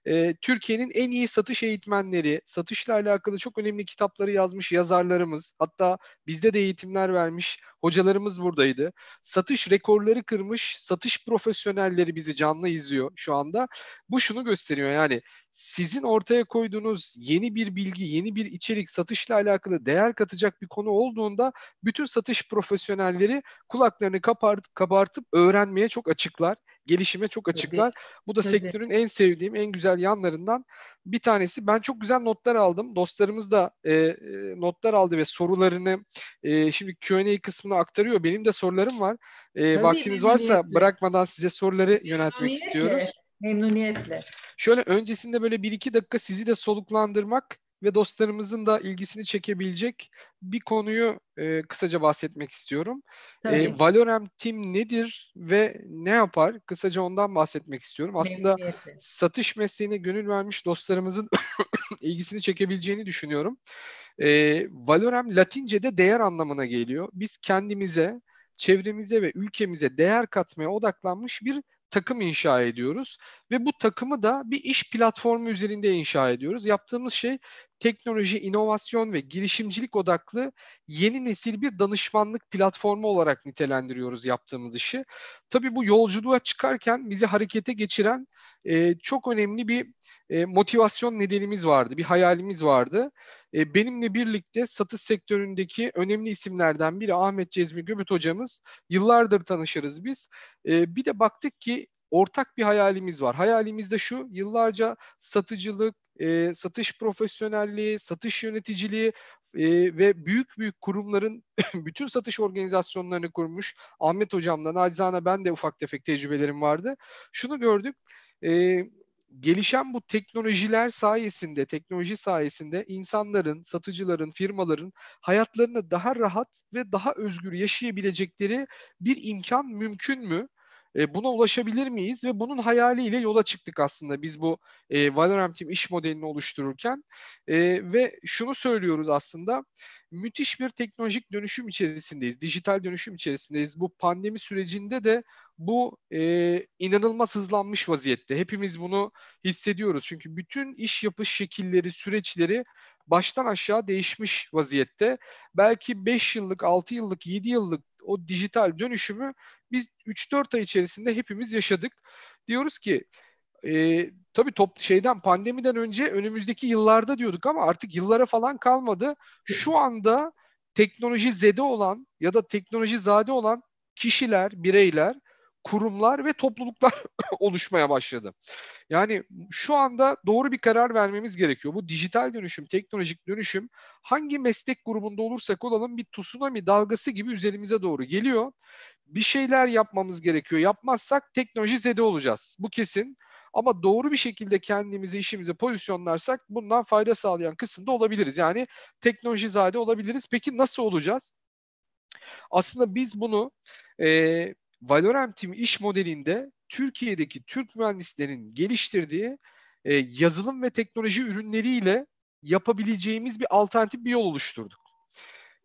e, Türkiye'nin en iyi satış eğitmenleri, satışla alakalı çok önemli kitapları yazmış yazarlarımız, hatta bizde de eğitimler vermiş hocalarımız buradaydı. Satış rekorları kırmış satış profesyonelleri bizi canlı izliyor şu anda. Bu şunu gösteriyor yani sizin ortaya koyduğunuz yeni bir bilgi, yeni bir içerik satışla alakalı değer katacak bir konu olduğunda bütün satış profesyonelleri kulaklarını kabartıp, kabartıp öğrenmeye çok açıklar gelişime çok açıklar. Tabii. Bu da Tabii. sektörün en sevdiğim, en güzel yanlarından bir tanesi. Ben çok güzel notlar aldım. Dostlarımız da e, e notlar aldı ve sorularını e, şimdi Q&A kısmına aktarıyor. Benim de sorularım var. E, Tabii, vaktiniz varsa bırakmadan size soruları yöneltmek istiyoruz. Memnuniyetle. Şöyle öncesinde böyle bir iki dakika sizi de soluklandırmak ve dostlarımızın da ilgisini çekebilecek bir konuyu e, kısaca bahsetmek istiyorum. E, Valorem Team nedir ve ne yapar? Kısaca ondan bahsetmek istiyorum. Aslında satış mesleğine gönül vermiş dostlarımızın ilgisini çekebileceğini düşünüyorum. E, Valorem Latince'de değer anlamına geliyor. Biz kendimize, çevremize ve ülkemize değer katmaya odaklanmış bir takım inşa ediyoruz ve bu takımı da bir iş platformu üzerinde inşa ediyoruz. Yaptığımız şey teknoloji, inovasyon ve girişimcilik odaklı yeni nesil bir danışmanlık platformu olarak nitelendiriyoruz yaptığımız işi. Tabii bu yolculuğa çıkarken bizi harekete geçiren e, çok önemli bir e, motivasyon nedenimiz vardı, bir hayalimiz vardı. E, benimle birlikte satış sektöründeki önemli isimlerden biri Ahmet Cezmi Göbüt hocamız. Yıllardır tanışırız biz. E, bir de baktık ki ortak bir hayalimiz var. Hayalimiz de şu, yıllarca satıcılık, e, satış profesyonelliği, satış yöneticiliği e, ve büyük büyük kurumların bütün satış organizasyonlarını kurmuş Ahmet Hocam'la nacizane ben de ufak tefek tecrübelerim vardı. Şunu gördük, e, gelişen bu teknolojiler sayesinde, teknoloji sayesinde insanların, satıcıların, firmaların hayatlarını daha rahat ve daha özgür yaşayabilecekleri bir imkan mümkün mü? E, buna ulaşabilir miyiz? Ve bunun hayaliyle yola çıktık aslında biz bu e, Valorant iş modelini oluştururken. E, ve şunu söylüyoruz aslında, müthiş bir teknolojik dönüşüm içerisindeyiz, dijital dönüşüm içerisindeyiz. Bu pandemi sürecinde de bu e, inanılmaz hızlanmış vaziyette. Hepimiz bunu hissediyoruz. Çünkü bütün iş yapış şekilleri, süreçleri baştan aşağı değişmiş vaziyette. Belki 5 yıllık, 6 yıllık, 7 yıllık o dijital dönüşümü biz 3-4 ay içerisinde hepimiz yaşadık. Diyoruz ki e, tabii top şeyden pandemiden önce önümüzdeki yıllarda diyorduk ama artık yıllara falan kalmadı. Şu anda teknoloji zede olan ya da teknoloji zade olan kişiler, bireyler, kurumlar ve topluluklar oluşmaya başladı. Yani şu anda doğru bir karar vermemiz gerekiyor. Bu dijital dönüşüm, teknolojik dönüşüm hangi meslek grubunda olursak olalım bir tsunami dalgası gibi üzerimize doğru geliyor. Bir şeyler yapmamız gerekiyor. Yapmazsak teknoloji zede olacağız. Bu kesin. Ama doğru bir şekilde kendimizi işimize pozisyonlarsak bundan fayda sağlayan kısımda olabiliriz. Yani teknoloji zade olabiliriz. Peki nasıl olacağız? Aslında biz bunu e, Valorem Team iş modelinde Türkiye'deki Türk mühendislerin geliştirdiği e, yazılım ve teknoloji ürünleriyle yapabileceğimiz bir alternatif bir yol oluşturduk.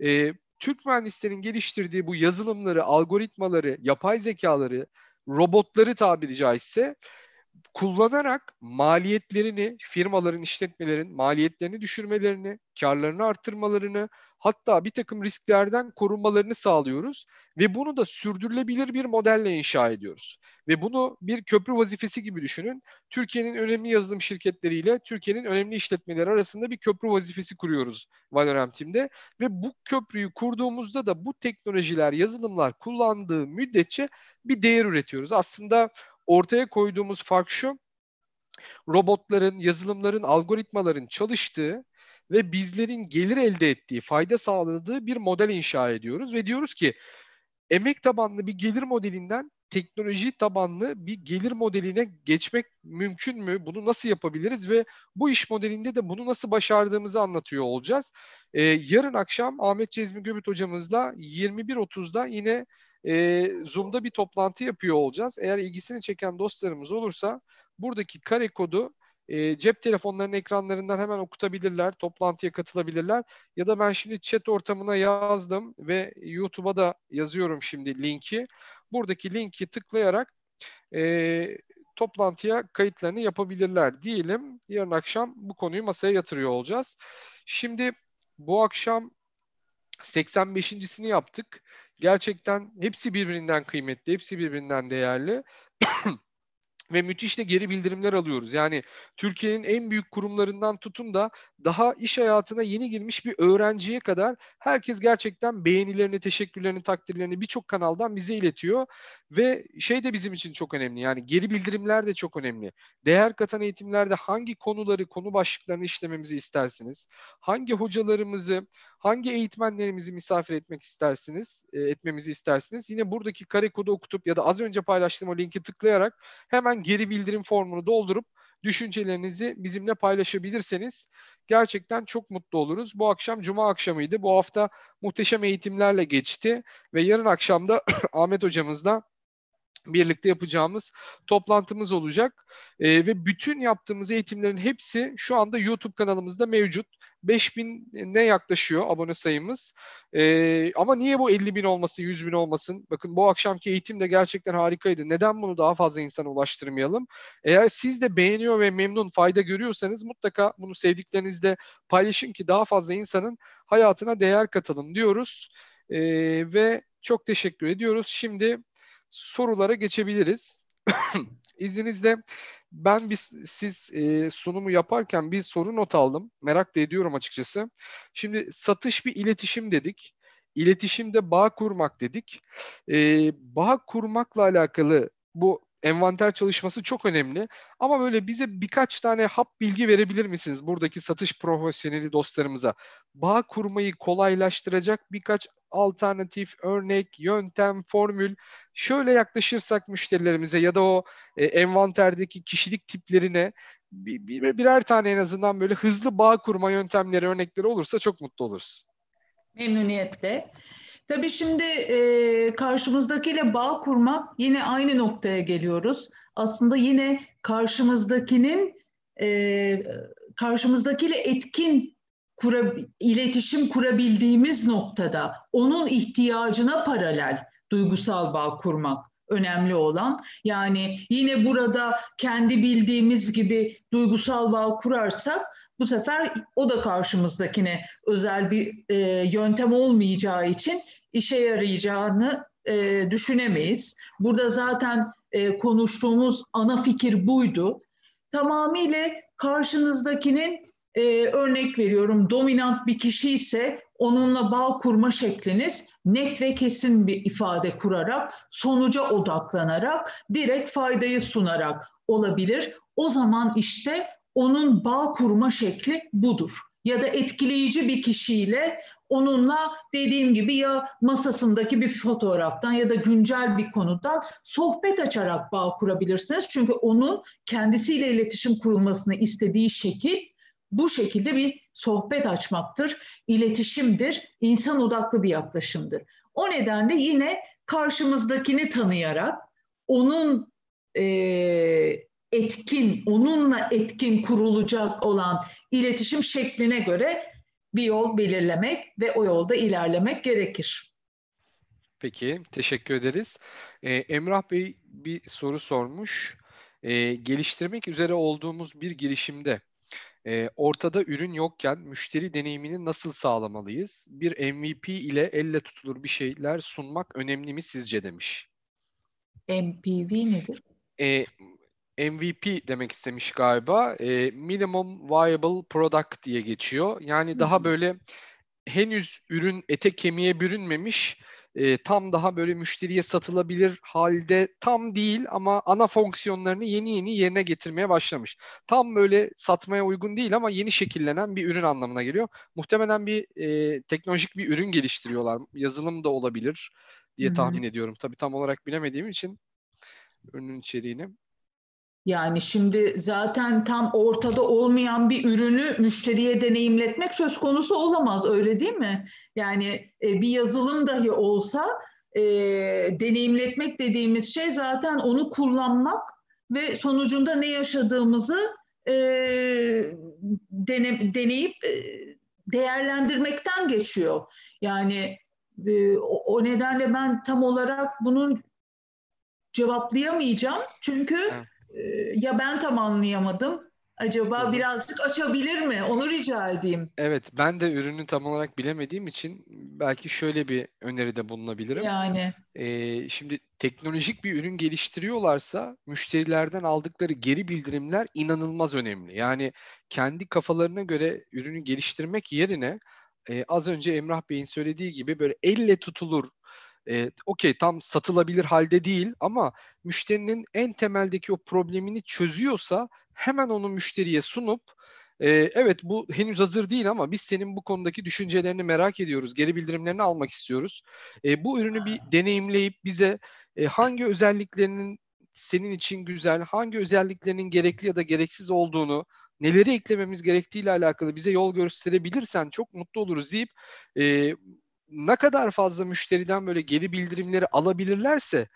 E, Türk mühendislerin geliştirdiği bu yazılımları, algoritmaları, yapay zekaları, robotları tabiri caizse kullanarak maliyetlerini, firmaların, işletmelerin maliyetlerini düşürmelerini, karlarını arttırmalarını, hatta bir takım risklerden korunmalarını sağlıyoruz ve bunu da sürdürülebilir bir modelle inşa ediyoruz. Ve bunu bir köprü vazifesi gibi düşünün. Türkiye'nin önemli yazılım şirketleriyle Türkiye'nin önemli işletmeleri arasında bir köprü vazifesi kuruyoruz Valorem Team'de ve bu köprüyü kurduğumuzda da bu teknolojiler, yazılımlar kullandığı müddetçe bir değer üretiyoruz. Aslında ortaya koyduğumuz fark şu, robotların, yazılımların, algoritmaların çalıştığı ve bizlerin gelir elde ettiği, fayda sağladığı bir model inşa ediyoruz ve diyoruz ki emek tabanlı bir gelir modelinden teknoloji tabanlı bir gelir modeline geçmek mümkün mü? Bunu nasıl yapabiliriz ve bu iş modelinde de bunu nasıl başardığımızı anlatıyor olacağız. Ee, yarın akşam Ahmet Cezmi Göbüt hocamızla 21.30'da yine e, Zoom'da bir toplantı yapıyor olacağız. Eğer ilgisini çeken dostlarımız olursa buradaki kare kodu e, cep telefonlarının ekranlarından hemen okutabilirler, toplantıya katılabilirler. Ya da ben şimdi chat ortamına yazdım ve YouTube'a da yazıyorum şimdi linki. Buradaki linki tıklayarak e, toplantıya kayıtlarını yapabilirler diyelim. Yarın akşam bu konuyu masaya yatırıyor olacağız. Şimdi bu akşam 85.sini yaptık. Gerçekten hepsi birbirinden kıymetli, hepsi birbirinden değerli. ve müthiş de geri bildirimler alıyoruz. Yani Türkiye'nin en büyük kurumlarından tutun da daha iş hayatına yeni girmiş bir öğrenciye kadar herkes gerçekten beğenilerini, teşekkürlerini, takdirlerini birçok kanaldan bize iletiyor ve şey de bizim için çok önemli. Yani geri bildirimler de çok önemli. Değer katan eğitimlerde hangi konuları, konu başlıklarını işlememizi istersiniz? Hangi hocalarımızı, hangi eğitmenlerimizi misafir etmek istersiniz, e, etmemizi istersiniz? Yine buradaki kare kodu okutup ya da az önce paylaştığım o linki tıklayarak hemen geri bildirim formunu doldurup düşüncelerinizi bizimle paylaşabilirseniz gerçekten çok mutlu oluruz. Bu akşam cuma akşamıydı. Bu hafta muhteşem eğitimlerle geçti ve yarın akşam da Ahmet hocamızla birlikte yapacağımız toplantımız olacak. E, ve bütün yaptığımız eğitimlerin hepsi şu anda YouTube kanalımızda mevcut. 5000 ne yaklaşıyor abone sayımız. E, ama niye bu 50 bin olmasın, 100 bin olmasın? Bakın bu akşamki eğitim de gerçekten harikaydı. Neden bunu daha fazla insana ulaştırmayalım? Eğer siz de beğeniyor ve memnun, fayda görüyorsanız mutlaka bunu sevdiklerinizle paylaşın ki daha fazla insanın hayatına değer katalım diyoruz. E, ve çok teşekkür ediyoruz. Şimdi sorulara geçebiliriz. İzninizle ben bir, siz e, sunumu yaparken bir soru not aldım. Merak da ediyorum açıkçası. Şimdi satış bir iletişim dedik. İletişimde bağ kurmak dedik. E, bağ kurmakla alakalı bu envanter çalışması çok önemli. Ama böyle bize birkaç tane hap bilgi verebilir misiniz buradaki satış profesyoneli dostlarımıza? Bağ kurmayı kolaylaştıracak birkaç alternatif, örnek, yöntem, formül şöyle yaklaşırsak müşterilerimize ya da o e, envanterdeki kişilik tiplerine bir, bir, birer tane en azından böyle hızlı bağ kurma yöntemleri, örnekleri olursa çok mutlu oluruz. Memnuniyetle. Tabii şimdi e, karşımızdakiyle bağ kurmak yine aynı noktaya geliyoruz. Aslında yine karşımızdakinin e, karşımızdakiyle etkin kura, iletişim kurabildiğimiz noktada onun ihtiyacına paralel duygusal bağ kurmak önemli olan. Yani yine burada kendi bildiğimiz gibi duygusal bağ kurarsak bu sefer o da karşımızdakine özel bir e, yöntem olmayacağı için işe yarayacağını e, düşünemeyiz. Burada zaten e, konuştuğumuz ana fikir buydu. Tamamıyla karşınızdakinin e, örnek veriyorum dominant bir kişi ise onunla bağ kurma şekliniz net ve kesin bir ifade kurarak, sonuca odaklanarak, direkt faydayı sunarak olabilir. O zaman işte onun bağ kurma şekli budur. Ya da etkileyici bir kişiyle onunla dediğim gibi ya masasındaki bir fotoğraftan ya da güncel bir konudan sohbet açarak bağ kurabilirsiniz. Çünkü onun kendisiyle iletişim kurulmasını istediği şekil bu şekilde bir sohbet açmaktır, iletişimdir, insan odaklı bir yaklaşımdır. O nedenle yine karşımızdakini tanıyarak, onun e, etkin, onunla etkin kurulacak olan iletişim şekline göre bir yol belirlemek ve o yolda ilerlemek gerekir. Peki, teşekkür ederiz. Ee, Emrah Bey bir soru sormuş. Ee, geliştirmek üzere olduğumuz bir girişimde e, ortada ürün yokken müşteri deneyimini nasıl sağlamalıyız? Bir MVP ile elle tutulur bir şeyler sunmak önemli mi sizce demiş. MPV nedir? E, MVP demek istemiş galiba. E, Minimum Viable Product diye geçiyor. Yani daha böyle henüz ürün ete kemiğe bürünmemiş e, tam daha böyle müşteriye satılabilir halde tam değil ama ana fonksiyonlarını yeni yeni yerine getirmeye başlamış. Tam böyle satmaya uygun değil ama yeni şekillenen bir ürün anlamına geliyor. Muhtemelen bir e, teknolojik bir ürün geliştiriyorlar. Yazılım da olabilir diye tahmin ediyorum. Tabii tam olarak bilemediğim için ürünün içeriğini. Yani şimdi zaten tam ortada olmayan bir ürünü müşteriye deneyimletmek söz konusu olamaz öyle değil mi? Yani e, bir yazılım dahi olsa e, deneyimletmek dediğimiz şey zaten onu kullanmak ve sonucunda ne yaşadığımızı e, dene, deneyip e, değerlendirmekten geçiyor. Yani e, o, o nedenle ben tam olarak bunun cevaplayamayacağım çünkü evet ya ben tam anlayamadım. Acaba Hı-hı. birazcık açabilir mi? Onu rica edeyim. Evet, ben de ürünü tam olarak bilemediğim için belki şöyle bir öneride bulunabilirim. Yani. Ee, şimdi teknolojik bir ürün geliştiriyorlarsa müşterilerden aldıkları geri bildirimler inanılmaz önemli. Yani kendi kafalarına göre ürünü geliştirmek yerine e, az önce Emrah Bey'in söylediği gibi böyle elle tutulur e, okey tam satılabilir halde değil ama müşterinin en temeldeki o problemini çözüyorsa hemen onu müşteriye sunup e, evet bu henüz hazır değil ama biz senin bu konudaki düşüncelerini merak ediyoruz, geri bildirimlerini almak istiyoruz. E, bu ürünü bir deneyimleyip bize e, hangi özelliklerinin senin için güzel, hangi özelliklerinin gerekli ya da gereksiz olduğunu, neleri eklememiz gerektiğiyle alakalı bize yol gösterebilirsen çok mutlu oluruz deyip e, ne kadar fazla müşteriden böyle geri bildirimleri alabilirlerse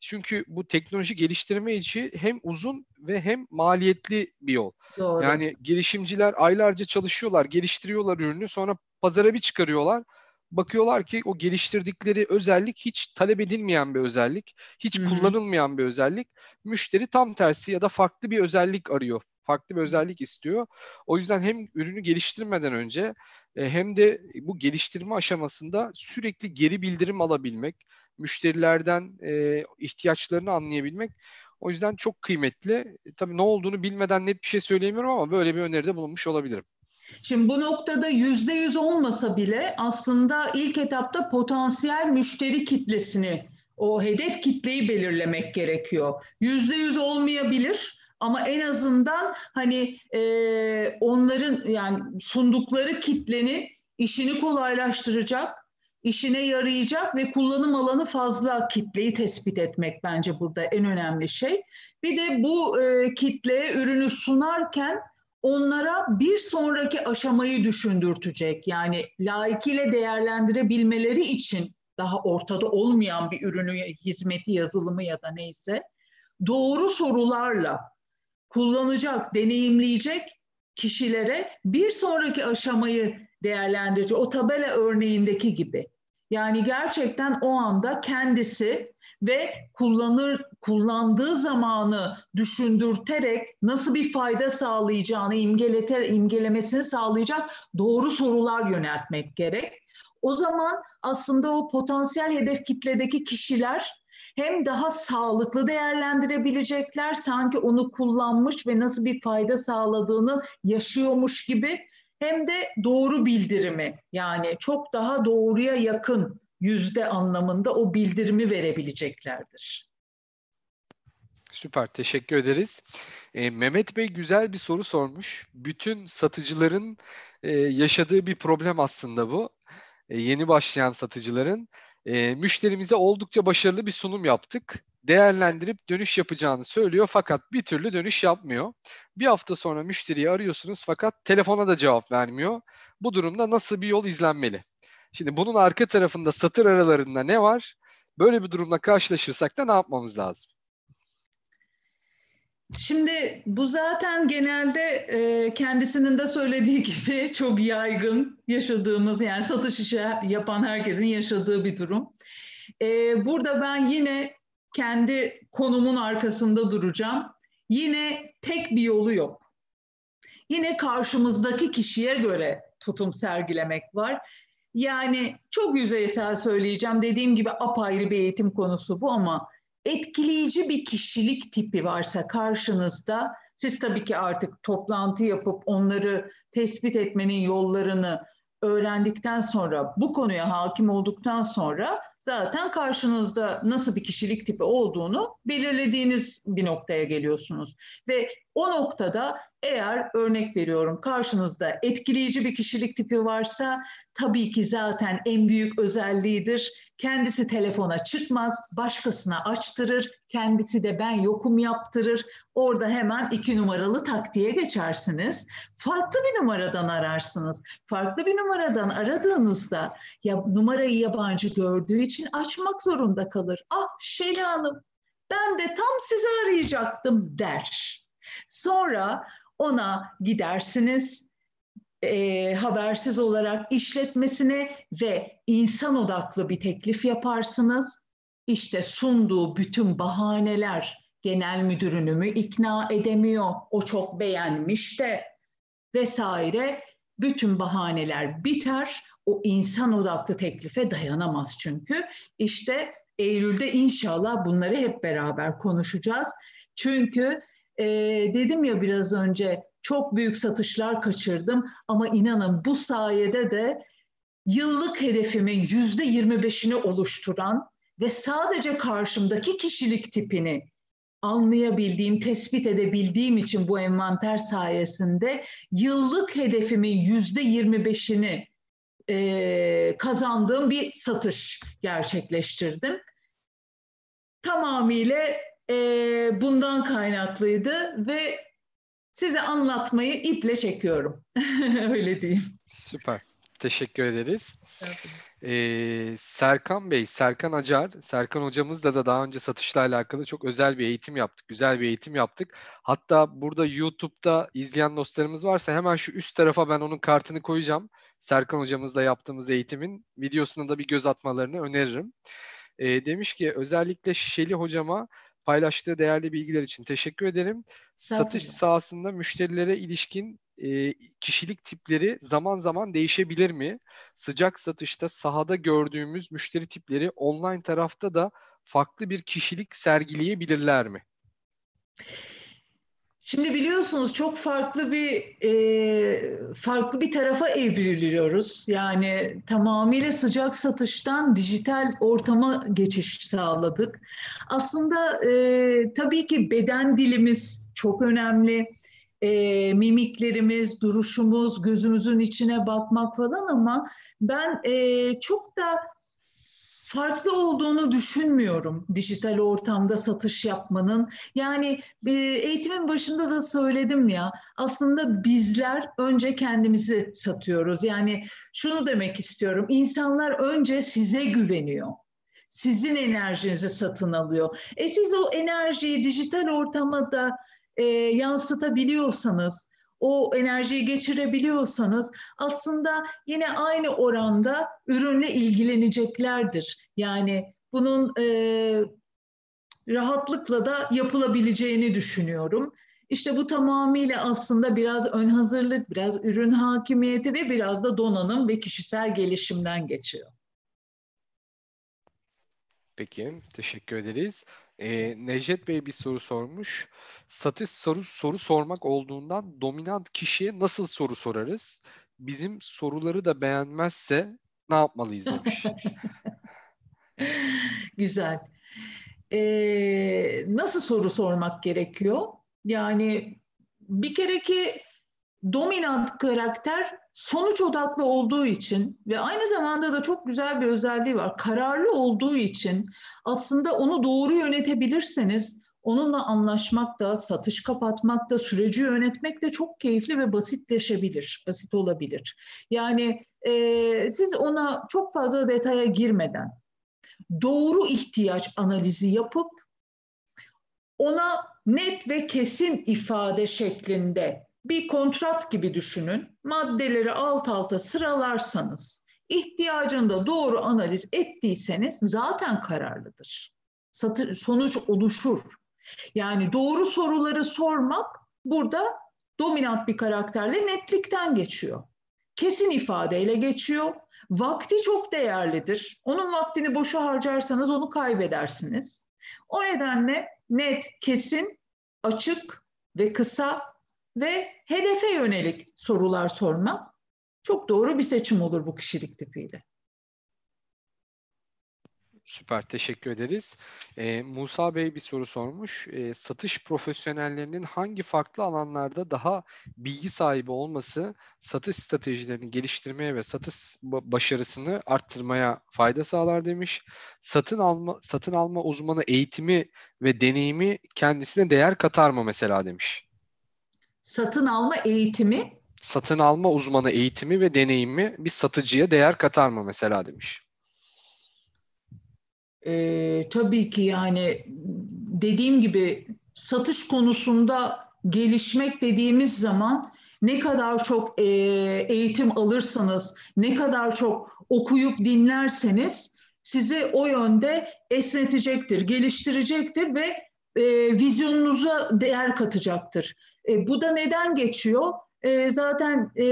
çünkü bu teknoloji geliştirme için hem uzun ve hem maliyetli bir yol. Doğru. Yani girişimciler aylarca çalışıyorlar, geliştiriyorlar ürünü, sonra pazara bir çıkarıyorlar. Bakıyorlar ki o geliştirdikleri özellik hiç talep edilmeyen bir özellik, hiç Hı-hı. kullanılmayan bir özellik. Müşteri tam tersi ya da farklı bir özellik arıyor farklı bir özellik istiyor. O yüzden hem ürünü geliştirmeden önce e, hem de bu geliştirme aşamasında sürekli geri bildirim alabilmek, müşterilerden e, ihtiyaçlarını anlayabilmek o yüzden çok kıymetli. E, tabii ne olduğunu bilmeden net bir şey söyleyemiyorum ama böyle bir öneride bulunmuş olabilirim. Şimdi bu noktada yüzde yüz olmasa bile aslında ilk etapta potansiyel müşteri kitlesini, o hedef kitleyi belirlemek gerekiyor. Yüzde yüz olmayabilir ama en azından hani e, onların yani sundukları kitlenin işini kolaylaştıracak, işine yarayacak ve kullanım alanı fazla kitleyi tespit etmek bence burada en önemli şey. Bir de bu e, kitleye ürünü sunarken onlara bir sonraki aşamayı düşündürtecek. Yani layıkıyla değerlendirebilmeleri için daha ortada olmayan bir ürünü, hizmeti, yazılımı ya da neyse doğru sorularla kullanacak, deneyimleyecek kişilere bir sonraki aşamayı değerlendirecek. O tabela örneğindeki gibi. Yani gerçekten o anda kendisi ve kullanır kullandığı zamanı düşündürterek nasıl bir fayda sağlayacağını imgeleter imgelemesini sağlayacak doğru sorular yöneltmek gerek. O zaman aslında o potansiyel hedef kitledeki kişiler hem daha sağlıklı değerlendirebilecekler sanki onu kullanmış ve nasıl bir fayda sağladığını yaşıyormuş gibi hem de doğru bildirimi yani çok daha doğruya yakın yüzde anlamında o bildirimi verebileceklerdir. Süper, teşekkür ederiz. E, Mehmet Bey güzel bir soru sormuş. Bütün satıcıların e, yaşadığı bir problem aslında bu. E, yeni başlayan satıcıların. E, müşterimize oldukça başarılı bir sunum yaptık. Değerlendirip dönüş yapacağını söylüyor fakat bir türlü dönüş yapmıyor. Bir hafta sonra müşteriyi arıyorsunuz fakat telefona da cevap vermiyor. Bu durumda nasıl bir yol izlenmeli? Şimdi bunun arka tarafında satır aralarında ne var? Böyle bir durumla karşılaşırsak da ne yapmamız lazım? Şimdi bu zaten genelde e, kendisinin de söylediği gibi çok yaygın yaşadığımız yani satış işi yapan herkesin yaşadığı bir durum. E, burada ben yine kendi konumun arkasında duracağım. Yine tek bir yolu yok. Yine karşımızdaki kişiye göre tutum sergilemek var. Yani çok yüzeysel söyleyeceğim. Dediğim gibi apayrı bir eğitim konusu bu ama etkileyici bir kişilik tipi varsa karşınızda siz tabii ki artık toplantı yapıp onları tespit etmenin yollarını öğrendikten sonra bu konuya hakim olduktan sonra zaten karşınızda nasıl bir kişilik tipi olduğunu belirlediğiniz bir noktaya geliyorsunuz. Ve o noktada eğer örnek veriyorum karşınızda etkileyici bir kişilik tipi varsa tabii ki zaten en büyük özelliğidir. Kendisi telefona çıkmaz, başkasına açtırır, kendisi de ben yokum yaptırır. Orada hemen iki numaralı taktiğe geçersiniz. Farklı bir numaradan ararsınız. Farklı bir numaradan aradığınızda ya numarayı yabancı gördüğü için açmak zorunda kalır. Ah Şeli Hanım ben de tam sizi arayacaktım der. Sonra ona gidersiniz e, habersiz olarak işletmesine ve insan odaklı bir teklif yaparsınız. İşte sunduğu bütün bahaneler genel müdürünü mü ikna edemiyor, o çok beğenmiş de vesaire bütün bahaneler biter. O insan odaklı teklife dayanamaz çünkü. İşte Eylül'de inşallah bunları hep beraber konuşacağız. Çünkü e, dedim ya biraz önce çok büyük satışlar kaçırdım ama inanın bu sayede de yıllık hedefimin yüzde yirmi beşini oluşturan ve sadece karşımdaki kişilik tipini anlayabildiğim, tespit edebildiğim için bu envanter sayesinde yıllık hedefimin yüzde yirmi beşini e, kazandığım bir satış gerçekleştirdim. Tamamıyla e, bundan kaynaklıydı ve size anlatmayı iple çekiyorum. Öyle diyeyim. Süper. Teşekkür ederiz. Ee, Serkan Bey, Serkan Acar, Serkan hocamızla da daha önce satışla alakalı çok özel bir eğitim yaptık. Güzel bir eğitim yaptık. Hatta burada YouTube'da izleyen dostlarımız varsa hemen şu üst tarafa ben onun kartını koyacağım. Serkan hocamızla yaptığımız eğitimin videosuna da bir göz atmalarını öneririm. Ee, demiş ki özellikle Şeli hocama paylaştığı değerli bilgiler için teşekkür ederim. Satış sahasında müşterilere ilişkin e, kişilik tipleri zaman zaman değişebilir mi? Sıcak satışta sahada gördüğümüz müşteri tipleri online tarafta da farklı bir kişilik sergileyebilirler mi? Şimdi biliyorsunuz çok farklı bir e, farklı bir tarafa evriliyoruz. Yani tamamıyla sıcak satıştan dijital ortama geçiş sağladık. Aslında e, tabii ki beden dilimiz çok önemli. E, mimiklerimiz, duruşumuz, gözümüzün içine bakmak falan ama ben e, çok da farklı olduğunu düşünmüyorum dijital ortamda satış yapmanın. Yani eğitimin başında da söyledim ya aslında bizler önce kendimizi satıyoruz. Yani şunu demek istiyorum insanlar önce size güveniyor. Sizin enerjinizi satın alıyor. E siz o enerjiyi dijital ortama da e, yansıtabiliyorsanız o enerjiyi geçirebiliyorsanız aslında yine aynı oranda ürünle ilgileneceklerdir. Yani bunun e, rahatlıkla da yapılabileceğini düşünüyorum. İşte bu tamamıyla aslında biraz ön hazırlık, biraz ürün hakimiyeti ve biraz da donanım ve kişisel gelişimden geçiyor. Peki, teşekkür ederiz. Ee, Necdet Bey bir soru sormuş. Satış soru soru sormak olduğundan dominant kişiye nasıl soru sorarız? Bizim soruları da beğenmezse ne yapmalıyız demiş. Güzel. Ee, nasıl soru sormak gerekiyor? Yani bir kere ki dominant karakter sonuç odaklı olduğu için ve aynı zamanda da çok güzel bir özelliği var. Kararlı olduğu için aslında onu doğru yönetebilirseniz onunla anlaşmak da, satış kapatmak da, süreci yönetmek de çok keyifli ve basitleşebilir, basit olabilir. Yani e, siz ona çok fazla detaya girmeden doğru ihtiyaç analizi yapıp ona net ve kesin ifade şeklinde bir kontrat gibi düşünün. Maddeleri alt alta sıralarsanız, ihtiyacında doğru analiz ettiyseniz zaten kararlıdır. Satı, sonuç oluşur. Yani doğru soruları sormak burada dominant bir karakterle netlikten geçiyor. Kesin ifadeyle geçiyor. Vakti çok değerlidir. Onun vaktini boşa harcarsanız onu kaybedersiniz. O nedenle net, kesin, açık ve kısa ve hedefe yönelik sorular sormak çok doğru bir seçim olur bu kişilik tipiyle. Süper, teşekkür ederiz. Ee, Musa Bey bir soru sormuş. Ee, satış profesyonellerinin hangi farklı alanlarda daha bilgi sahibi olması satış stratejilerini geliştirmeye ve satış başarısını arttırmaya fayda sağlar demiş. Satın alma satın alma uzmanı eğitimi ve deneyimi kendisine değer katar mı mesela demiş. Satın alma eğitimi satın alma uzmanı eğitimi ve deneyimi bir satıcıya değer katar mı mesela demiş. Ee, tabii ki yani dediğim gibi satış konusunda gelişmek dediğimiz zaman ne kadar çok e, eğitim alırsanız, ne kadar çok okuyup dinlerseniz sizi o yönde esnetecektir, geliştirecektir ve e, vizyonunuza değer katacaktır. E, bu da neden geçiyor? E, zaten e,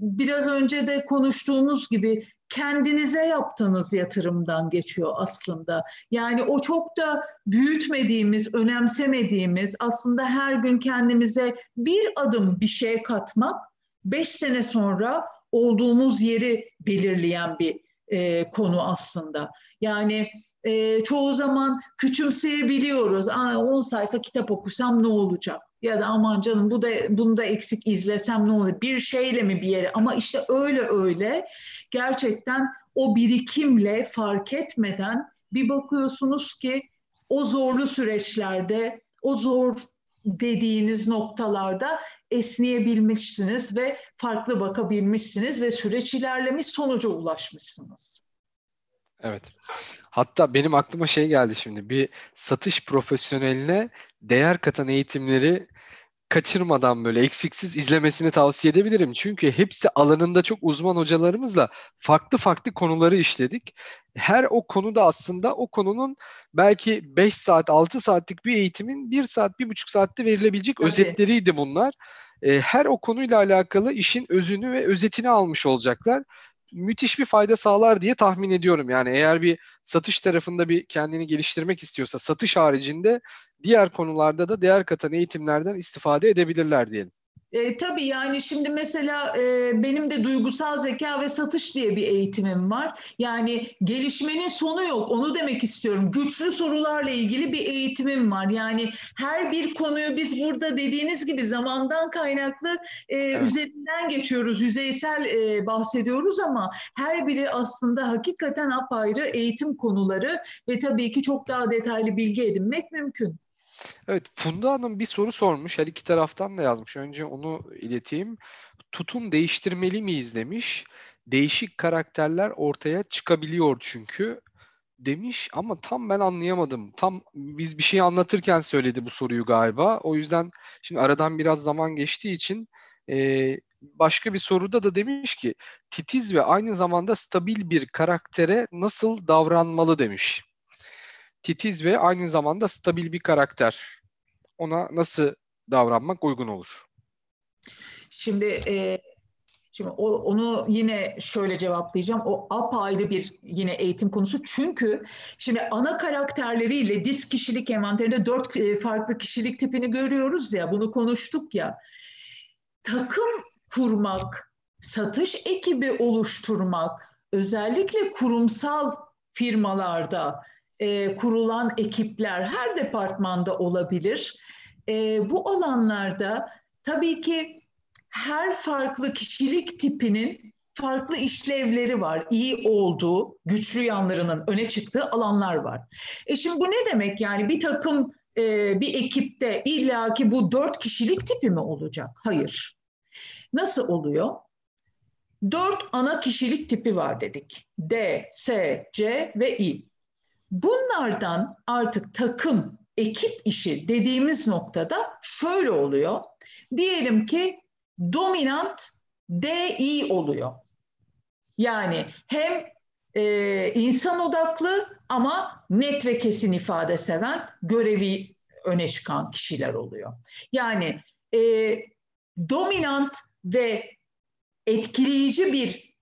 biraz önce de konuştuğumuz gibi kendinize yaptığınız yatırımdan geçiyor aslında. Yani o çok da büyütmediğimiz, önemsemediğimiz aslında her gün kendimize bir adım bir şey katmak beş sene sonra olduğumuz yeri belirleyen bir e, konu aslında. Yani e, çoğu zaman küçümseyebiliyoruz. 10 sayfa kitap okusam ne olacak? Ya da aman canım bu da bunu da eksik izlesem ne olur? Bir şeyle mi bir yere? Ama işte öyle öyle gerçekten o birikimle fark etmeden bir bakıyorsunuz ki o zorlu süreçlerde, o zor dediğiniz noktalarda esneyebilmişsiniz ve farklı bakabilmişsiniz ve süreç ilerlemiş sonuca ulaşmışsınız. Evet. Hatta benim aklıma şey geldi şimdi. Bir satış profesyoneline değer katan eğitimleri kaçırmadan böyle eksiksiz izlemesini tavsiye edebilirim. Çünkü hepsi alanında çok uzman hocalarımızla farklı farklı konuları işledik. Her o konuda aslında o konunun belki 5 saat 6 saatlik bir eğitimin 1 saat 1,5 saatte verilebilecek Tabii. özetleriydi bunlar. Her o konuyla alakalı işin özünü ve özetini almış olacaklar müthiş bir fayda sağlar diye tahmin ediyorum. Yani eğer bir satış tarafında bir kendini geliştirmek istiyorsa satış haricinde diğer konularda da değer katan eğitimlerden istifade edebilirler diyelim. E, tabii yani şimdi mesela e, benim de duygusal zeka ve satış diye bir eğitimim var. Yani gelişmenin sonu yok onu demek istiyorum. Güçlü sorularla ilgili bir eğitimim var. Yani her bir konuyu biz burada dediğiniz gibi zamandan kaynaklı e, evet. üzerinden geçiyoruz. Yüzeysel e, bahsediyoruz ama her biri aslında hakikaten apayrı eğitim konuları ve tabii ki çok daha detaylı bilgi edinmek mümkün. Evet, Funda Hanım bir soru sormuş. Her iki taraftan da yazmış. Önce onu ileteyim. Tutum değiştirmeli miyiz demiş. Değişik karakterler ortaya çıkabiliyor çünkü demiş ama tam ben anlayamadım. Tam biz bir şey anlatırken söyledi bu soruyu galiba. O yüzden şimdi aradan biraz zaman geçtiği için e, başka bir soruda da demiş ki titiz ve aynı zamanda stabil bir karaktere nasıl davranmalı demiş titiz ve aynı zamanda stabil bir karakter. Ona nasıl davranmak uygun olur? Şimdi e, şimdi o, onu yine şöyle cevaplayacağım. O apayrı bir yine eğitim konusu. Çünkü şimdi ana karakterleriyle disk kişilik envanterinde dört e, farklı kişilik tipini görüyoruz ya. Bunu konuştuk ya. Takım kurmak, satış ekibi oluşturmak, özellikle kurumsal firmalarda e, kurulan ekipler her departmanda olabilir. E, bu alanlarda tabii ki her farklı kişilik tipinin farklı işlevleri var. İyi olduğu, güçlü yanlarının öne çıktığı alanlar var. E şimdi bu ne demek yani bir takım e, bir ekipte illaki bu dört kişilik tipi mi olacak? Hayır. Nasıl oluyor? Dört ana kişilik tipi var dedik. D, S, C ve İ. Bunlardan artık takım ekip işi dediğimiz noktada şöyle oluyor. Diyelim ki dominant DI oluyor. Yani hem e, insan odaklı ama net ve kesin ifade seven görevi öne çıkan kişiler oluyor. Yani e, dominant ve etkileyici bir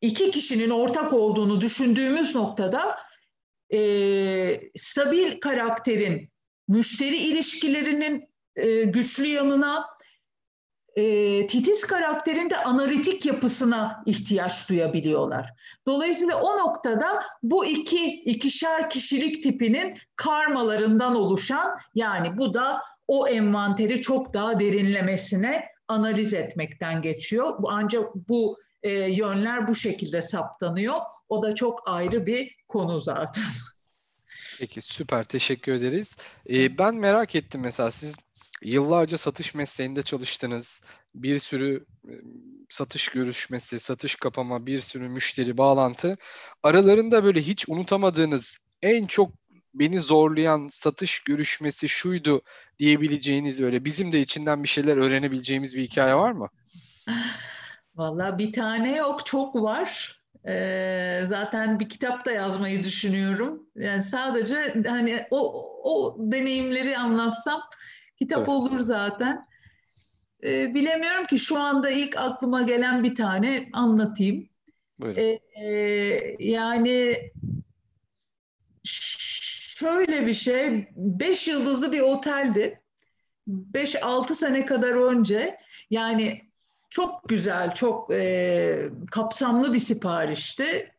iki kişinin ortak olduğunu düşündüğümüz noktada e, stabil karakterin müşteri ilişkilerinin e, güçlü yanına e, titiz karakterin de analitik yapısına ihtiyaç duyabiliyorlar. Dolayısıyla o noktada bu iki ikişer kişilik tipinin karmalarından oluşan yani bu da o envanteri çok daha derinlemesine analiz etmekten geçiyor. Ancak bu e, yönler bu şekilde saptanıyor. O da çok ayrı bir konu zaten. Peki süper teşekkür ederiz. Ee, ben merak ettim mesela siz Yıllarca satış mesleğinde çalıştınız. Bir sürü satış görüşmesi, satış kapama, bir sürü müşteri bağlantı. Aralarında böyle hiç unutamadığınız, en çok beni zorlayan satış görüşmesi şuydu diyebileceğiniz öyle bizim de içinden bir şeyler öğrenebileceğimiz bir hikaye var mı? Vallahi bir tane yok, çok var. Ee, zaten bir kitap da yazmayı düşünüyorum. Yani sadece hani o o deneyimleri anlatsam Kitap evet. olur zaten. Ee, bilemiyorum ki şu anda ilk aklıma gelen bir tane anlatayım. Ee, e, yani şöyle bir şey, beş yıldızlı bir oteldi. Beş altı sene kadar önce yani çok güzel, çok e, kapsamlı bir siparişti.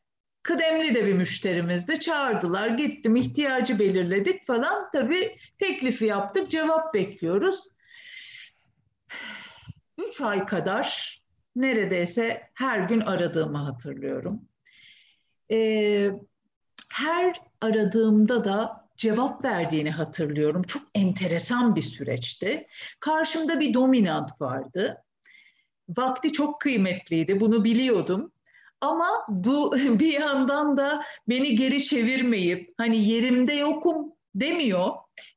Kıdemli de bir müşterimizdi. Çağırdılar, gittim, ihtiyacı belirledik falan. Tabii teklifi yaptık, cevap bekliyoruz. Üç ay kadar neredeyse her gün aradığımı hatırlıyorum. Ee, her aradığımda da cevap verdiğini hatırlıyorum. Çok enteresan bir süreçti. Karşımda bir dominant vardı. Vakti çok kıymetliydi, bunu biliyordum. Ama bu bir yandan da beni geri çevirmeyip hani yerimde yokum demiyor,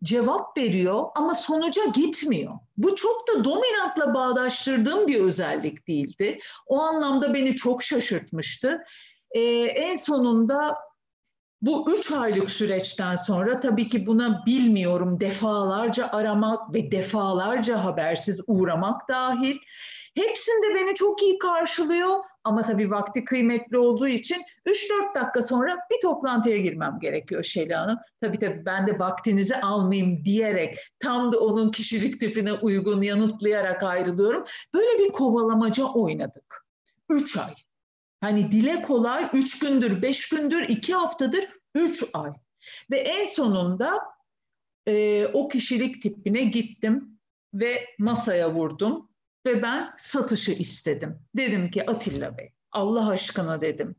cevap veriyor ama sonuca gitmiyor. Bu çok da dominantla bağdaştırdığım bir özellik değildi. O anlamda beni çok şaşırtmıştı. Ee, en sonunda bu üç aylık süreçten sonra tabii ki buna bilmiyorum defalarca aramak ve defalarca habersiz uğramak dahil. Hepsinde beni çok iyi karşılıyor ama tabii vakti kıymetli olduğu için 3-4 dakika sonra bir toplantıya girmem gerekiyor Şeli Hanım. Tabii tabii ben de vaktinizi almayayım diyerek tam da onun kişilik tipine uygun yanıtlayarak ayrılıyorum. Böyle bir kovalamaca oynadık. 3 ay. Hani dile kolay 3 gündür, 5 gündür, 2 haftadır 3 ay. Ve en sonunda e, o kişilik tipine gittim ve masaya vurdum ve ben satışı istedim. Dedim ki Atilla Bey Allah aşkına dedim.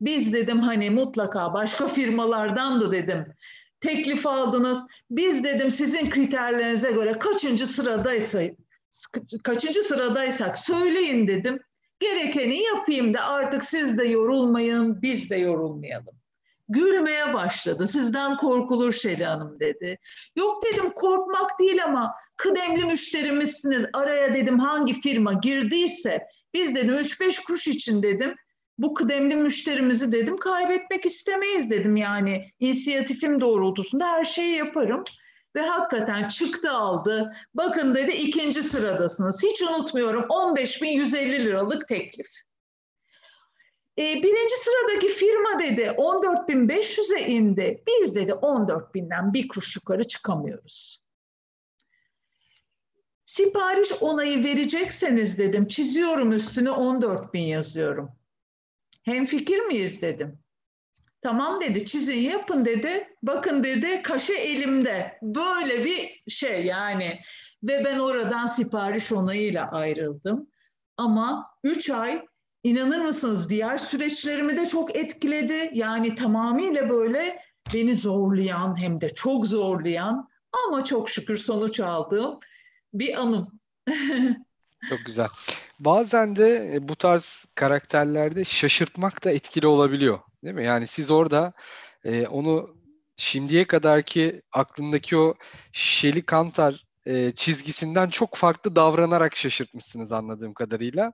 Biz dedim hani mutlaka başka firmalardan da dedim teklif aldınız. Biz dedim sizin kriterlerinize göre kaçıncı sıradaysa kaçıncı sıradaysak söyleyin dedim. Gerekeni yapayım da artık siz de yorulmayın, biz de yorulmayalım gülmeye başladı. Sizden korkulur Şeli Hanım dedi. Yok dedim korkmak değil ama kıdemli müşterimizsiniz. Araya dedim hangi firma girdiyse biz dedim 3-5 kuruş için dedim bu kıdemli müşterimizi dedim kaybetmek istemeyiz dedim yani inisiyatifim doğrultusunda her şeyi yaparım. Ve hakikaten çıktı aldı. Bakın dedi ikinci sıradasınız. Hiç unutmuyorum 15.150 liralık teklif. E, birinci sıradaki firma dedi 14.500'e indi. Biz dedi 14.000'den bir kuruş yukarı çıkamıyoruz. Sipariş onayı verecekseniz dedim çiziyorum üstüne 14.000 yazıyorum. Hem fikir miyiz dedim. Tamam dedi çizin yapın dedi. Bakın dedi kaşı elimde. Böyle bir şey yani. Ve ben oradan sipariş onayıyla ayrıldım. Ama 3 ay inanır mısınız diğer süreçlerimi de çok etkiledi. Yani tamamıyla böyle beni zorlayan hem de çok zorlayan ama çok şükür sonuç aldığım bir anım. çok güzel. Bazen de e, bu tarz karakterlerde şaşırtmak da etkili olabiliyor. Değil mi? Yani siz orada e, onu şimdiye kadarki aklındaki o Şeli Kantar e, çizgisinden çok farklı davranarak şaşırtmışsınız anladığım kadarıyla.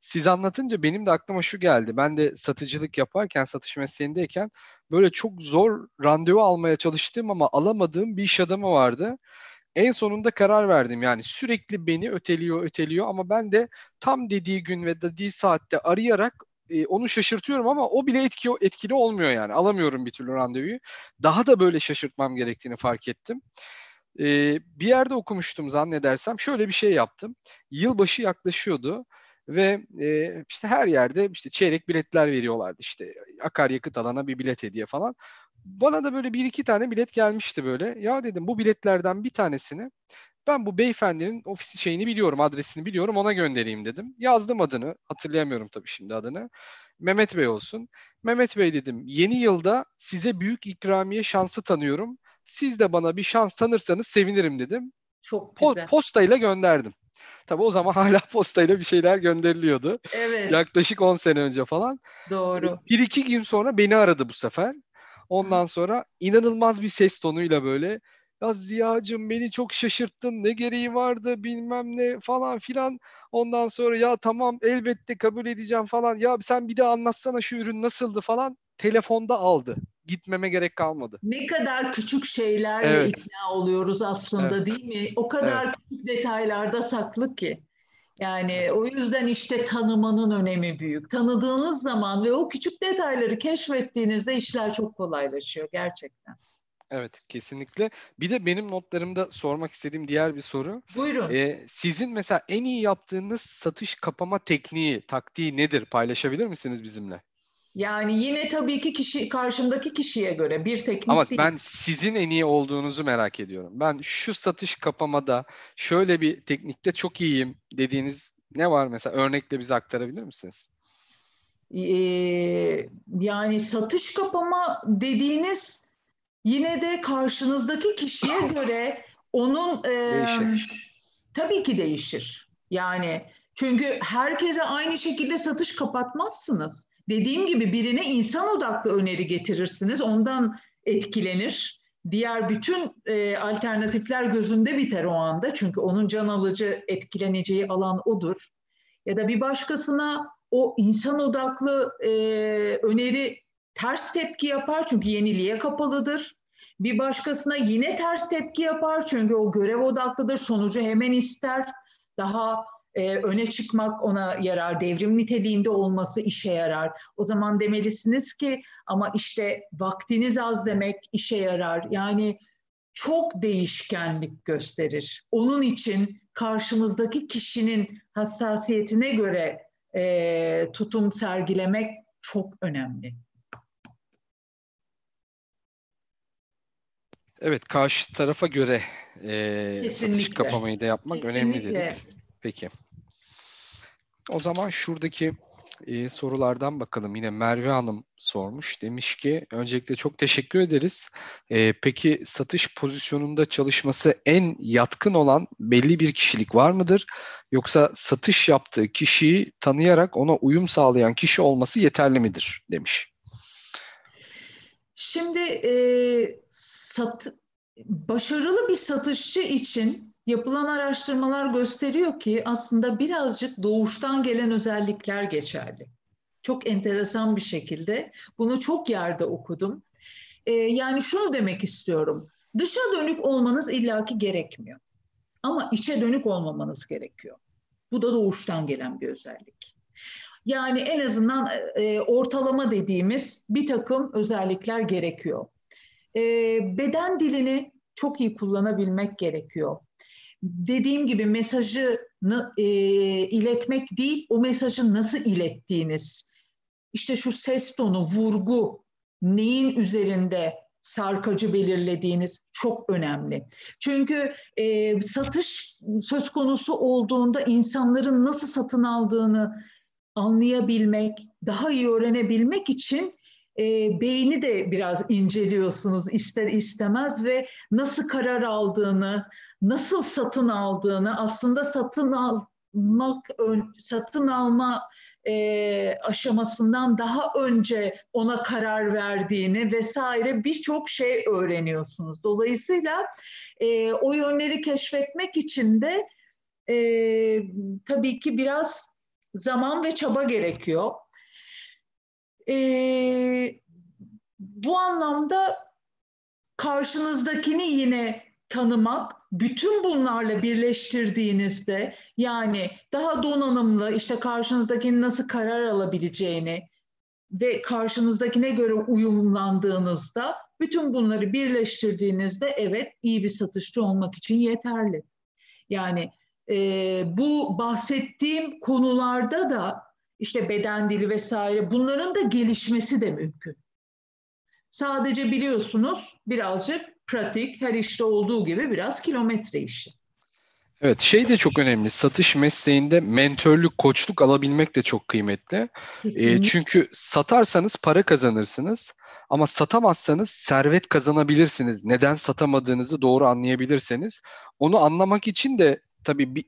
Siz anlatınca benim de aklıma şu geldi. Ben de satıcılık yaparken, satış mesleğindeyken böyle çok zor randevu almaya çalıştığım ama alamadığım bir iş adamı vardı. En sonunda karar verdim yani sürekli beni öteliyor öteliyor ama ben de tam dediği gün ve dediği saatte arayarak e, onu şaşırtıyorum ama o bile etki, etkili olmuyor yani. Alamıyorum bir türlü randevuyu. Daha da böyle şaşırtmam gerektiğini fark ettim. E, bir yerde okumuştum zannedersem. Şöyle bir şey yaptım. Yılbaşı yaklaşıyordu ve e, işte her yerde işte çeyrek biletler veriyorlardı işte akaryakıt alana bir bilet hediye falan. Bana da böyle bir iki tane bilet gelmişti böyle. Ya dedim bu biletlerden bir tanesini ben bu beyefendinin ofisi şeyini biliyorum, adresini biliyorum ona göndereyim dedim. Yazdım adını, hatırlayamıyorum tabii şimdi adını. Mehmet Bey olsun. Mehmet Bey dedim, yeni yılda size büyük ikramiye şansı tanıyorum. Siz de bana bir şans tanırsanız sevinirim dedim. Çok güzel. Po- postayla gönderdim. Tabii o zaman hala postayla bir şeyler gönderiliyordu. Evet. Yaklaşık 10 sene önce falan. Doğru. Bir iki gün sonra beni aradı bu sefer. Ondan sonra inanılmaz bir ses tonuyla böyle ya Ziya'cığım beni çok şaşırttın ne gereği vardı bilmem ne falan filan. Ondan sonra ya tamam elbette kabul edeceğim falan. Ya sen bir de anlatsana şu ürün nasıldı falan. Telefonda aldı. Gitmeme gerek kalmadı. Ne kadar küçük şeylerle Evet. ikna oluyoruz aslında Evet. değil mi? O kadar küçük detaylarda saklı ki. Yani o yüzden işte tanımanın önemi büyük. Tanıdığınız zaman ve o küçük detayları keşfettiğinizde işler çok kolaylaşıyor gerçekten. Evet kesinlikle. Bir de benim notlarımda sormak istediğim diğer bir soru. Buyurun. Ee, sizin mesela en iyi yaptığınız satış kapama tekniği, taktiği nedir? Paylaşabilir misiniz bizimle? Yani yine tabii ki kişi karşımdaki kişiye göre bir teknik Ama değil. ben sizin en iyi olduğunuzu merak ediyorum. Ben şu satış kapamada şöyle bir teknikte çok iyiyim dediğiniz ne var mesela? Örnekle bize aktarabilir misiniz? Ee, yani satış kapama dediğiniz yine de karşınızdaki kişiye göre onun e, Değişir. tabii ki değişir. Yani çünkü herkese aynı şekilde satış kapatmazsınız. Dediğim gibi birine insan odaklı öneri getirirsiniz, ondan etkilenir. Diğer bütün e, alternatifler gözünde biter o anda çünkü onun can alıcı etkileneceği alan odur. Ya da bir başkasına o insan odaklı e, öneri ters tepki yapar çünkü yeniliğe kapalıdır. Bir başkasına yine ters tepki yapar çünkü o görev odaklıdır, sonucu hemen ister. Daha e, öne çıkmak ona yarar, devrim niteliğinde olması işe yarar. O zaman demelisiniz ki ama işte vaktiniz az demek işe yarar. Yani çok değişkenlik gösterir. Onun için karşımızdaki kişinin hassasiyetine göre e, tutum sergilemek çok önemli. Evet, karşı tarafa göre e, satış kapamayı da yapmak önemli Kesinlikle. dedik. Peki. O zaman şuradaki e, sorulardan bakalım. Yine Merve Hanım sormuş. Demiş ki öncelikle çok teşekkür ederiz. E, peki satış pozisyonunda çalışması en yatkın olan belli bir kişilik var mıdır? Yoksa satış yaptığı kişiyi tanıyarak ona uyum sağlayan kişi olması yeterli midir? Demiş. Şimdi e, sat, başarılı bir satışçı için yapılan araştırmalar gösteriyor ki aslında birazcık doğuştan gelen özellikler geçerli. Çok enteresan bir şekilde bunu çok yerde okudum. E, yani şunu demek istiyorum. Dışa dönük olmanız illaki gerekmiyor. Ama içe dönük olmamanız gerekiyor. Bu da doğuştan gelen bir özellik. Yani en azından e, ortalama dediğimiz bir takım özellikler gerekiyor. E, beden dilini çok iyi kullanabilmek gerekiyor. Dediğim gibi mesajı e, iletmek değil, o mesajı nasıl ilettiğiniz. İşte şu ses tonu, vurgu, neyin üzerinde sarkacı belirlediğiniz çok önemli. Çünkü e, satış söz konusu olduğunda insanların nasıl satın aldığını anlayabilmek, daha iyi öğrenebilmek için e, beyni de biraz inceliyorsunuz ister istemez ve nasıl karar aldığını, nasıl satın aldığını, aslında satın al, almak, satın alma e, aşamasından daha önce ona karar verdiğini vesaire birçok şey öğreniyorsunuz. Dolayısıyla e, o yönleri keşfetmek için de e, tabii ki biraz zaman ve çaba gerekiyor. E, bu anlamda karşınızdakini yine tanımak, bütün bunlarla birleştirdiğinizde yani daha donanımlı işte karşınızdakinin nasıl karar alabileceğini ve karşınızdakine göre uyumlandığınızda bütün bunları birleştirdiğinizde evet iyi bir satışçı olmak için yeterli. Yani e, bu bahsettiğim konularda da işte beden dili vesaire bunların da gelişmesi de mümkün. Sadece biliyorsunuz birazcık pratik, her işte olduğu gibi biraz kilometre işi. Evet şey de çok önemli. Satış mesleğinde mentörlük, koçluk alabilmek de çok kıymetli. E, çünkü satarsanız para kazanırsınız. Ama satamazsanız servet kazanabilirsiniz. Neden satamadığınızı doğru anlayabilirseniz. Onu anlamak için de tabii